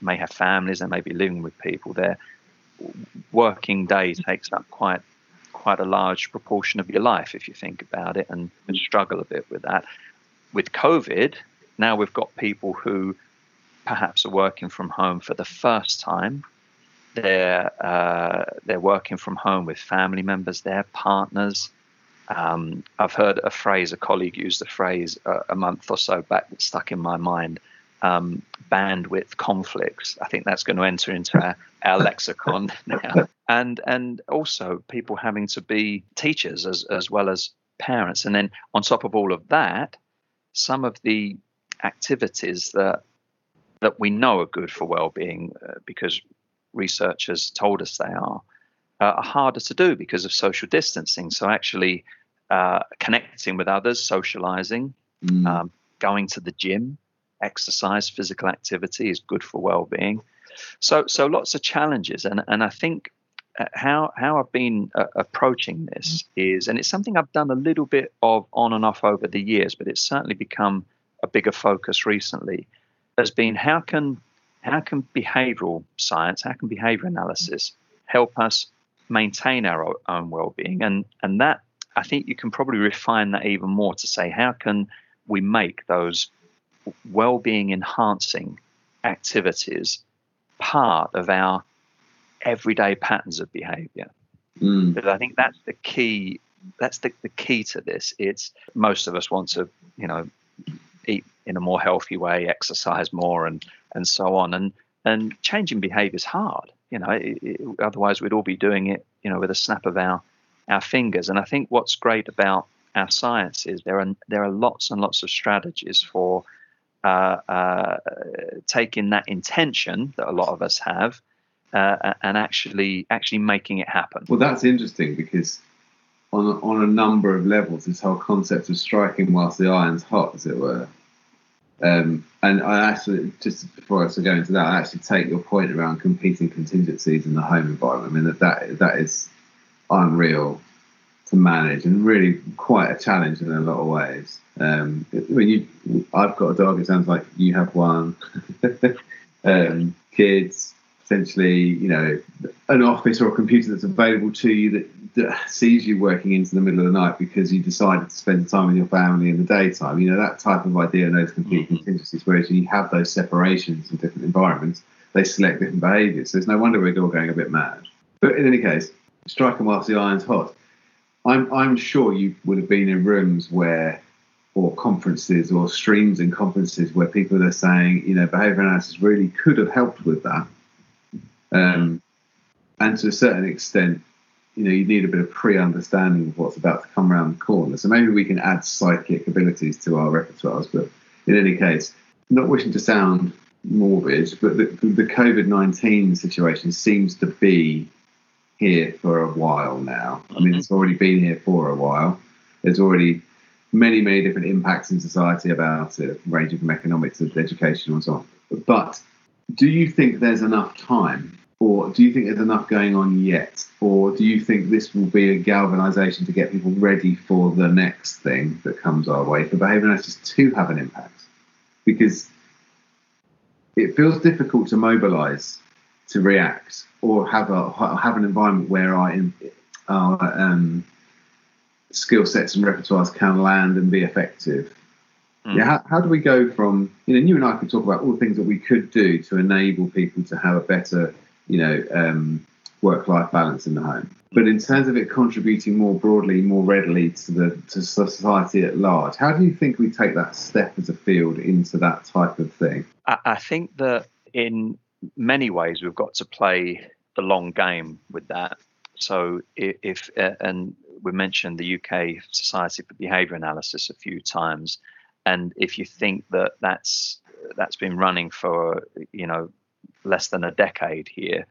may have families they may be living with people they're working day takes up quite quite a large proportion of your life if you think about it and, and struggle a bit with that. With COVID, now we've got people who perhaps are working from home for the first time. They're uh, they're working from home with family members, their partners. Um, I've heard a phrase, a colleague used a phrase uh, a month or so back that stuck in my mind um, bandwidth conflicts. I think that's going to enter into our, our lexicon now. And and also people having to be teachers as as well as parents. And then on top of all of that, some of the activities that that we know are good for well-being uh, because researchers told us they are uh, are harder to do because of social distancing. So actually uh, connecting with others, socializing, mm. um, going to the gym, exercise, physical activity is good for well-being. So, so lots of challenges, and and I think uh, how how I've been uh, approaching this is, and it's something I've done a little bit of on and off over the years, but it's certainly become a bigger focus recently. Has been how can how can behavioural science, how can behaviour analysis help us maintain our own well-being, and and that I think you can probably refine that even more to say how can we make those well-being enhancing activities part of our everyday patterns of behavior? Mm. but i think that's the key that's the, the key to this. It's most of us want to you know eat in a more healthy way exercise more and and so on and and changing behavior is hard you know it, it, otherwise we'd all be doing it you know with a snap of our our fingers and i think what's great about our science is there are there are lots and lots of strategies for uh, uh, taking that intention that a lot of us have uh, and actually actually making it happen. Well, that's interesting because on on a number of levels, this whole concept of striking whilst the iron's hot, as it were. Um, and I actually, just before I go into that, I actually take your point around competing contingencies in the home environment. I mean that that, that is unreal to manage and really quite a challenge in a lot of ways. Um, when you, I've got a dog. It sounds like you have one. um, kids, essentially, you know, an office or a computer that's available to you that, that, sees you working into the middle of the night because you decided to spend time with your family in the daytime. You know, that type of idea and those complete mm-hmm. contingencies. Whereas you have those separations in different environments, they select different behaviours. So it's no wonder we're all going a bit mad. But in any case, strike them whilst the iron's hot. I'm I'm sure you would have been in rooms where or conferences or streams and conferences where people are saying, you know, behavior analysis really could have helped with that. Um, and to a certain extent, you know, you need a bit of pre-understanding of what's about to come around the corner. So maybe we can add psychic abilities to our repertoires. But in any case, not wishing to sound morbid, but the, the COVID 19 situation seems to be here for a while now. I mean, it's already been here for a while. There's already many, many different impacts in society about it, ranging from economics to education and so on. But do you think there's enough time, or do you think there's enough going on yet, or do you think this will be a galvanization to get people ready for the next thing that comes our way for behaviour analysis to have an impact? Because it feels difficult to mobilize to react or have a have an environment where our, our um, skill sets and repertoires can land and be effective. Mm. Yeah, how, how, do we go from you know you and I could talk about all the things that we could do to enable people to have a better you know um, work life balance in the home, but in terms of it contributing more broadly, more readily to the to society at large, how do you think we take that step as a field into that type of thing? I, I think that in many ways we've got to play the long game with that. So if, uh, and we mentioned the UK Society for Behaviour Analysis a few times, and if you think that that's that's been running for you know less than a decade here,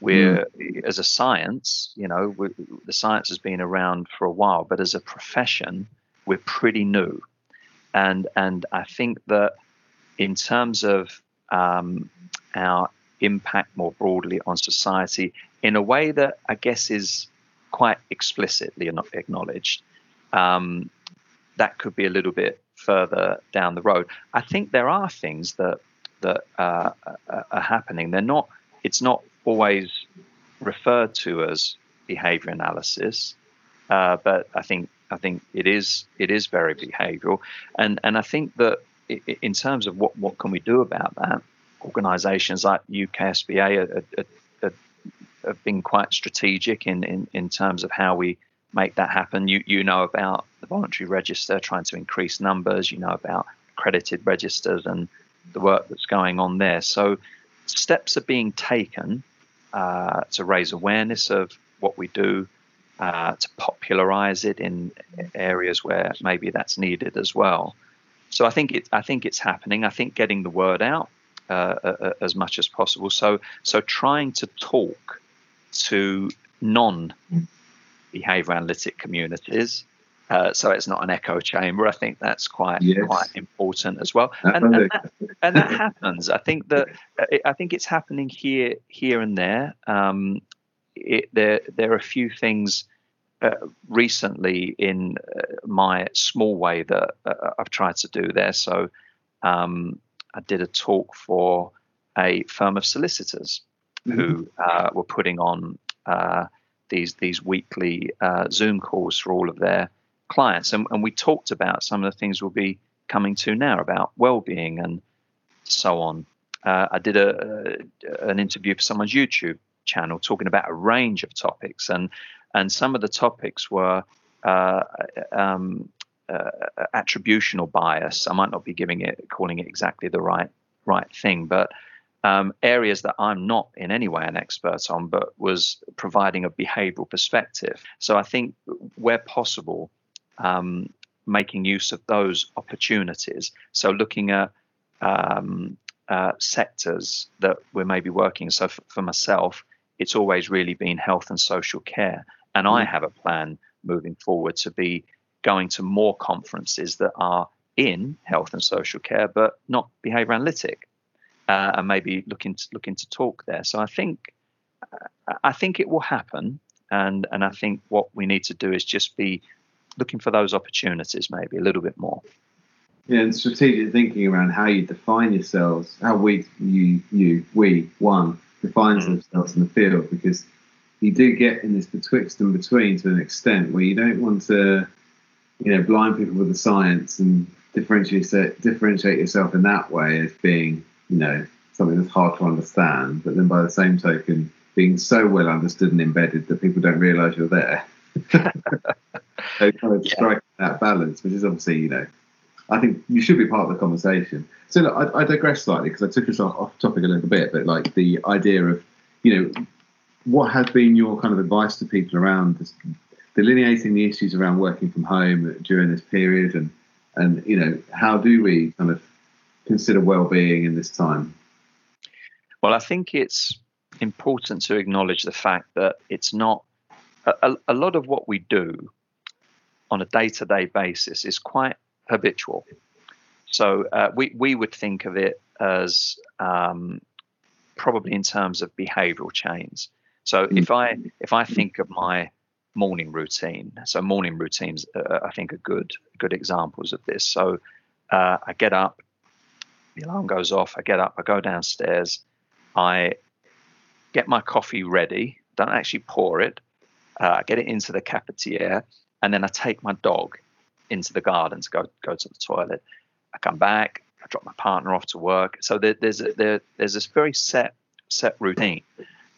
we're mm. as a science, you know, the science has been around for a while, but as a profession, we're pretty new, and and I think that in terms of um, our impact more broadly on society in a way that I guess is quite explicitly acknowledged. Um, that could be a little bit further down the road. I think there are things that that uh, are happening. They're not. It's not always referred to as behavior analysis, uh, but I think I think it is it is very behavioral, and and I think that in terms of what what can we do about that, organisations like UKSBA are, are, have been quite strategic in, in, in terms of how we make that happen. You you know about the voluntary register, trying to increase numbers. You know about accredited registers and the work that's going on there. So steps are being taken uh, to raise awareness of what we do, uh, to popularize it in areas where maybe that's needed as well. So I think it I think it's happening. I think getting the word out uh, as much as possible. So, so trying to talk to non behavior analytic communities. Uh, so it's not an echo chamber. I think that's quite yes. quite important as well, and, and, that, and, that, happens. I think that I think it's happening here here and there. Um, it, there there are a few things uh, recently in uh, my small way that uh, I've tried to do there. So um, I did a talk for a firm of solicitors mm-hmm. who uh, were putting on uh, these these weekly uh, Zoom calls for all of their clients, and, and we talked about some of the things we'll be coming to now about well-being and so on. Uh, I did a, a, an interview for someone's YouTube channel talking about a range of topics, and and some of the topics were uh, um, uh, attributional bias. I might not be giving it, calling it exactly the right right thing, but um, areas that I'm not in any way an expert on, but was providing a behavioural perspective. So I think where possible, um, making use of those opportunities. So looking at um, uh, sectors that we're maybe working. So for, for myself, it's always really been health and social care, and I mm. have a plan moving forward to be going to more conferences that are in health and social care, but not behavior analytic, uh, and maybe looking to, looking to talk there. So I think I think it will happen, and and I think what we need to do is just be looking for those opportunities, maybe a little bit more. Yeah, and strategic thinking around how you define yourselves, how we, you, you, we, one defines mm. themselves in the field, because you do get in this betwixt and between to an extent where you don't want to you know, blind people with the science and differentiate differentiate yourself in that way as being, you know, something that's hard to understand. But then by the same token, being so well understood and embedded that people don't realise you're there. so kind of yeah. strike that balance, which is obviously, you know, I think you should be part of the conversation. So look, I, I digress slightly because I took us off, off topic a little bit, but like the idea of, you know, what has been your kind of advice to people around this, delineating the issues around working from home during this period and and you know how do we kind of consider well-being in this time well i think it's important to acknowledge the fact that it's not a, a lot of what we do on a day-to-day basis is quite habitual. So uh, we we would think of it as um, probably in terms of behavioural chains. So if I if I think of my morning routine, so morning routines uh, I think are good good examples of this. So uh, I get up, the alarm goes off. I get up, I go downstairs, I get my coffee ready. Don't actually pour it. Uh, I get it into the cafetiere, and then I take my dog into the garden to go go to the toilet. I come back. I drop my partner off to work. So there, there's a, there, there's this very set set routine,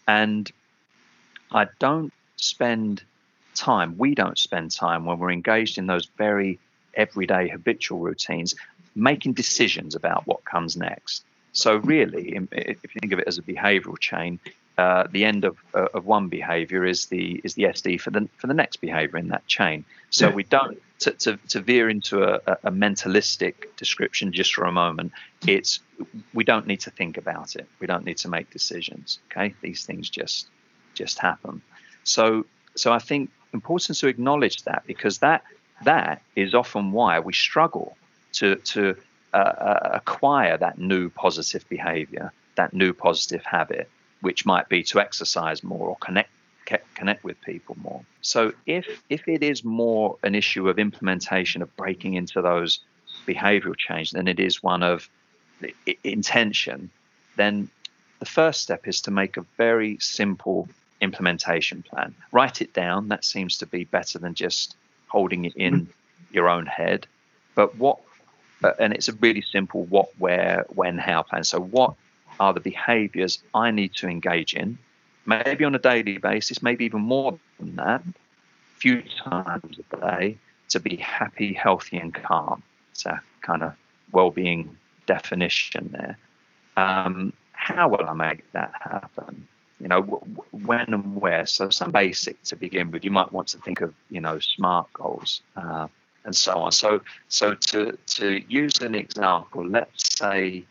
and I don't spend time. We don't spend time when we're engaged in those very everyday habitual routines, making decisions about what comes next. So really, if you think of it as a behavioural chain, uh, the end of, uh, of one behavior is the is the SD for the for the next behavior in that chain. So yeah. we don't to, to, to, veer into a, a, mentalistic description just for a moment. It's we don't need to think about it. We don't need to make decisions. Okay, these things just just happen. So so I think important to acknowledge that because that that is often why we struggle to to uh, uh acquire that new positive behavior, that new positive habit which might be to exercise more or connect connect with people more. So if if it is more an issue of implementation of breaking into those behavioral chains than it is one of intention, then the first step is to make a very simple implementation plan. Write it down. That seems to be better than just holding it in your own head. But what and it's a really simple what, where, when, how plan. So what are the behaviors I need to engage in, maybe on a daily basis, maybe even more than that, a few times a day, to be happy, healthy, and calm. It's a kind of well being definition there. Um, how will I make that happen? You know, when and where. So some basic to begin with. You might want to think of, you know, SMART goals uh, and so on. So, so to to use an example, let's say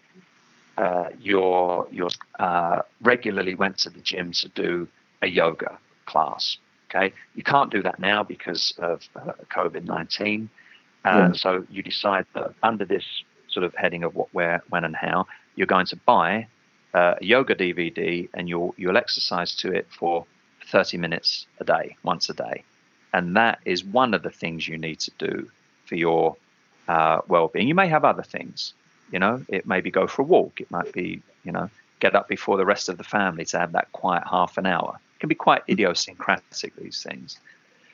uh, you're, you're uh, regularly went to the gym to do a yoga class. Okay, you can't do that now because of uh, COVID nineteen. Uh, yeah. So you decide that under this sort of heading of what, where, when, and how, you're going to buy uh, a yoga DVD and you'll you'll exercise to it for 30 minutes a day, once a day, and that is one of the things you need to do for your uh, well-being. You may have other things, you know, it may be go for a walk. It might be, you know, get up before the rest of the family to have that quiet half an hour. It can be quite idiosyncratic, these things.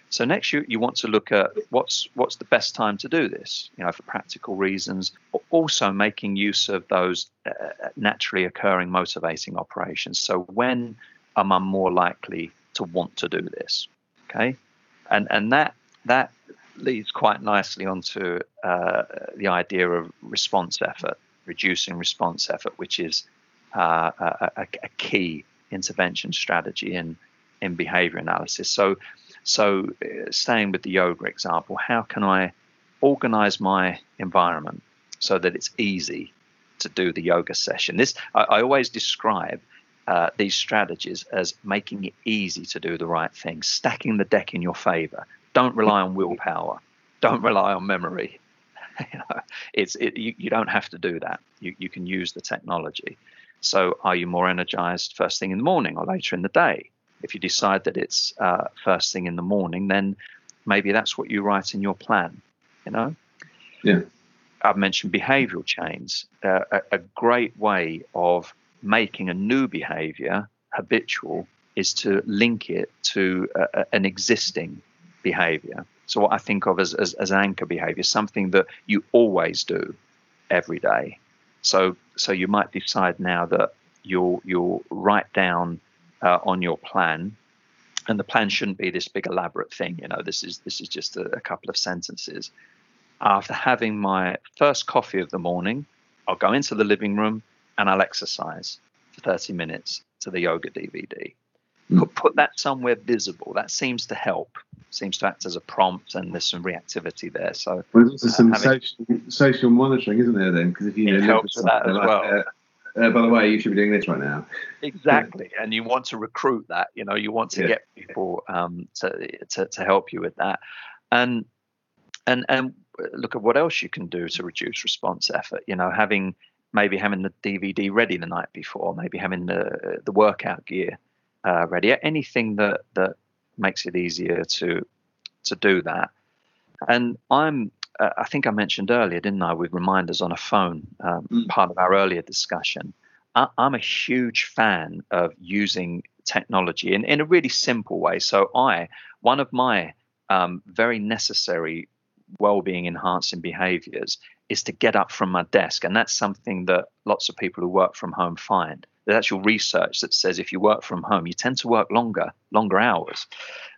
So next you, you want to look at what's what's the best time to do this, you know, for practical reasons. But also making use of those uh, naturally occurring motivating operations. So when am I more likely to want to do this? Okay, and and that that leads quite nicely onto uh, the idea of response effort, reducing response effort, which is uh, a, a, key intervention strategy in in behavior analysis. So, so uh, staying with the yoga example, how can I organize my environment so that it's easy to do the yoga session? This I, I always describe. Uh, these strategies as making it easy to do the right thing, stacking the deck in your favor, don't rely on willpower. Don't rely on memory. you know, it's it, you, you don't have to do that. You you can use the technology. So, are you more energized first thing in the morning or later in the day? If you decide that it's uh, first thing in the morning, then maybe that's what you write in your plan. You know. Yeah. I've mentioned behavioral chains. Uh, a, a great way of making a new behavior habitual is to link it to a, an existing behavior. So what I think of as, as, as anchor behavior, something that you always do every day. So so you might decide now that you'll you'll write down uh, on your plan, and the plan shouldn't be this big elaborate thing. You know, this is this is just a, a couple of sentences. After having my first coffee of the morning, I'll go into the living room and I'll exercise for 30 minutes to the yoga DVD. Put, put that somewhere visible. That seems to help seems to act as a prompt, and there's some reactivity there. So well, there's also uh, some social, social monitoring, isn't there? Then, because if you it know, helps with that as like well. A, uh, by the way, you should be doing this right now. exactly, and you want to recruit that. You know, you want to yeah. get people um, to, to to help you with that, and and and look at what else you can do to reduce response effort. You know, having maybe having the DVD ready the night before, maybe having the the workout gear uh, ready. Anything that that makes it easier to to do that. And I'm uh, I think I mentioned earlier, didn't I, with reminders on a phone, um, mm. part of our earlier discussion. I, am a huge fan of using technology in, in a really simple way. So I, one of my um, very necessary well-being enhancing behaviors is to get up from my desk and that's something that lots of people who work from home find there's actual research that says if you work from home you tend to work longer longer hours.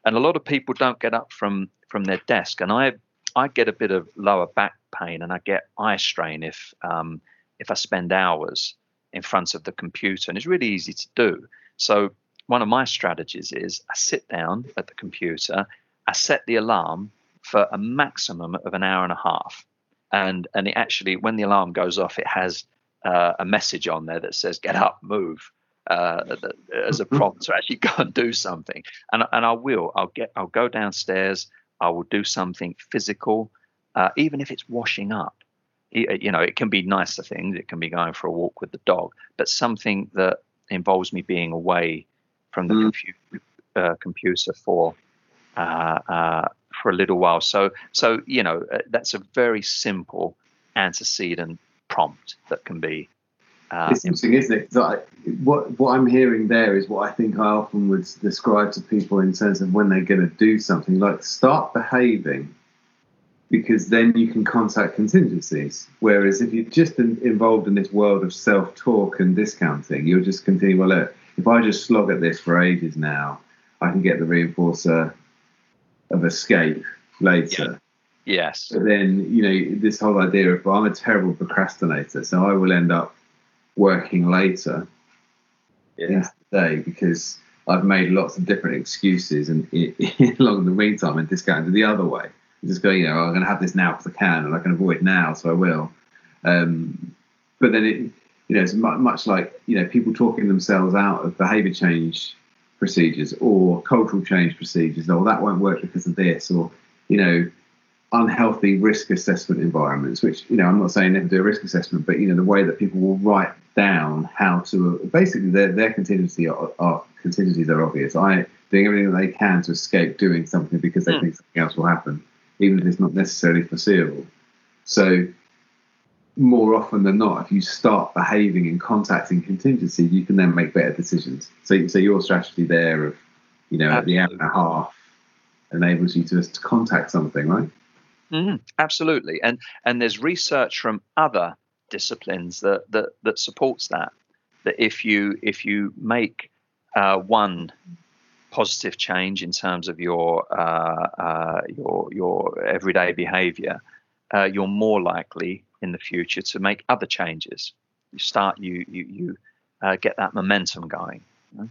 And a lot of people don't get up from from their desk. And i i get a bit of lower back pain and i get eye strain if um, if i spend hours in front of the computer. And it's really easy to do. So one of my strategies is i sit down at the computer i set the alarm for a maximum of an hour and a half. And and it actually, when the alarm goes off, it has uh, a message on there that says "Get up, move." Uh, as a prompt to actually go and do something, and and I will. I'll get. I'll go downstairs. I will do something physical, uh, even if it's washing up. You know, it can be nicer things. It can be going for a walk with the dog, but something that involves me being away from the mm. computer, uh, computer for uh, uh, for a little while. So, so you know, uh, that's a very simple antecedent prompt that can be. Uh, it's interesting, isn't it? I, what what I'm hearing there is what I think I often would describe to people in terms of when they're going to do something, like start behaving, because then you can contact contingencies. Whereas if you're just in, involved in this world of self-talk and discounting, you'll just continue. Well, look, if I just slog at this for ages now, I can get the reinforcer of escape later. Yeah. Yes. But then, you know, this whole idea of, well, I'm a terrible procrastinator, so I will end up working later yeah. into the day because I've made lots of different excuses and along the meantime and discounted the other way. just go, you know, I'm going to have this now because I can and I can avoid now, so I will. Um, but then it, you know, it's much like, you know, people talking themselves out of behavior change procedures or cultural change procedures, or that won't work because of this, or you know, unhealthy risk assessment environments. Which you know, I'm not saying never do a risk assessment, but you know, the way that people will write down how to basically their their contingency are, are contingencies are obvious. I doing everything that they can to escape doing something because they mm. think something else will happen, even if it's not necessarily foreseeable. So more often than not, if you start behaving and contacting contingency, you can then make better decisions. So, so your strategy there of, you know, Absolutely. at the hour and a half enables you to, to contact something, right? Mm-hmm. Absolutely, and and there's research from other disciplines that that that supports that. That if you if you make uh, one positive change in terms of your uh, uh, your your everyday behavior, uh, you're more likely in the future to make other changes. You start, you you you uh, get that momentum going. You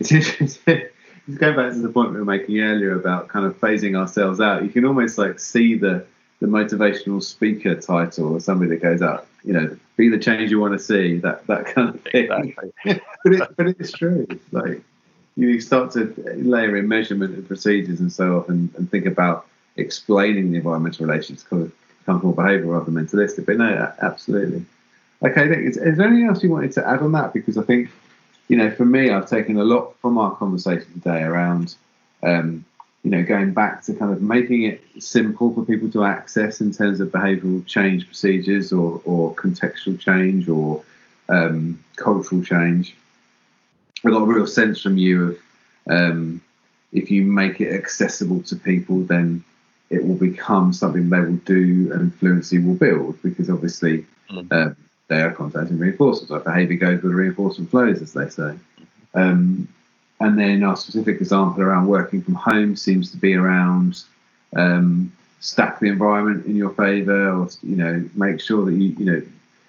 know? Interesting. Going back to the point we were making earlier about kind of phasing ourselves out, you can almost like see the the motivational speaker title or somebody that goes out, you know, be the change you want to see, that that kind of thing. Exactly. but, it, but it's true. Like you start to layer in measurement and procedures and so on, and, and think about explaining the environmental relations becomes more behavioural rather than mentalistic. But no, absolutely. Okay, is, is there anything else you wanted to add on that? Because I think, you know, for me, I've taken a lot from our conversation today around, um, you know, going back to kind of making it simple for people to access in terms of behavioural change procedures or, or contextual change or um, cultural change. I got a real sense from you of um, if you make it accessible to people, then it will become something they will do and fluency will build because obviously mm-hmm. um, they are contacting reinforcements. Like behavior goes where the reinforcement flows, as they say. Um, and then our specific example around working from home seems to be around um, stack the environment in your favor or you know make sure that you you know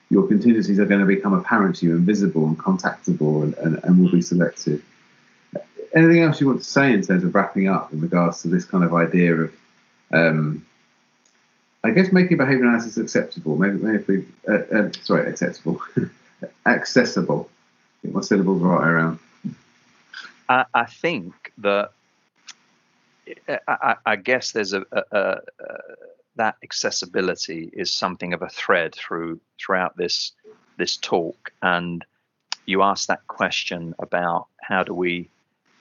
your contingencies are going to become apparent to you and visible and contactable and, and, and will be selected anything else you want to say in terms of wrapping up in regards to this kind of idea of um, I guess making behavior analysis acceptable. Maybe, maybe uh, uh, sorry, acceptable. accessible. Get my syllables are right around. I, I think that I, I, guess there's a, a, a, that accessibility is something of a thread through throughout this this talk. And you asked that question about how do we,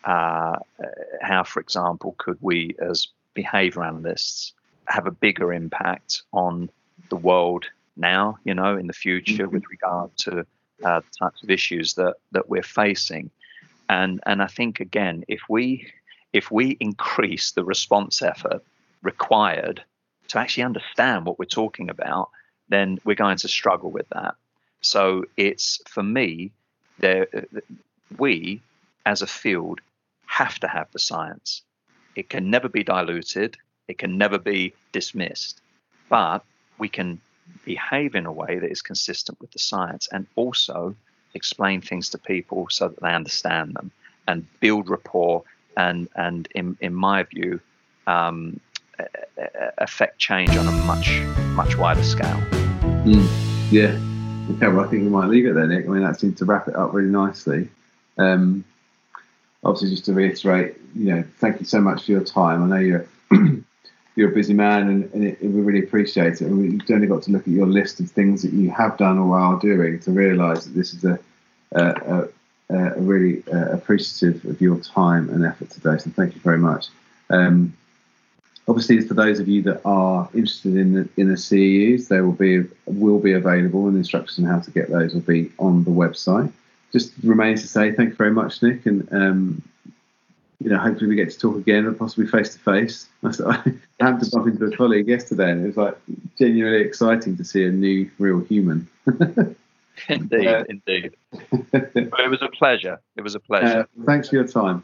uh, how, for example, could we as behavior analysts have a bigger impact on the world now, you know, in the future mm-hmm. with regard to uh, the types of issues that that we're facing. And and I think again, if we if we increase the response effort required to actually understand what we're talking about, then we're going to struggle with that. So it's for me, there we as a field have to have the science. It can never be diluted. It can never be dismissed. But we can behave in a way that is consistent with the science and also explain things to people so that they understand them and build rapport and and in in my view um, affect change on a much much wider scale. Mm, yeah. Okay, well, I think we might leave it there, Nick. I mean, that seems to wrap it up really nicely. Um, obviously, just to reiterate, you know, thank you so much for your time. I know you're you're a busy man, and, and, it, we really appreciate it. And we've only got to look at your list of things that you have done or are doing to realise that this is a, a, a, a really uh, appreciative of your time and effort today. So thank you very much. Um, obviously, for those of you that are interested in the, in the CEUs, they will be will be available, and instructions on how to get those will be on the website. Just remains to say thank you very much, Nick, and um, you know, hopefully we get to talk again and possibly face to face. I had to bump into a colleague yesterday, and it was like genuinely exciting to see a new, real human. indeed, indeed. it was a pleasure. It was a pleasure. Uh, thanks for your time.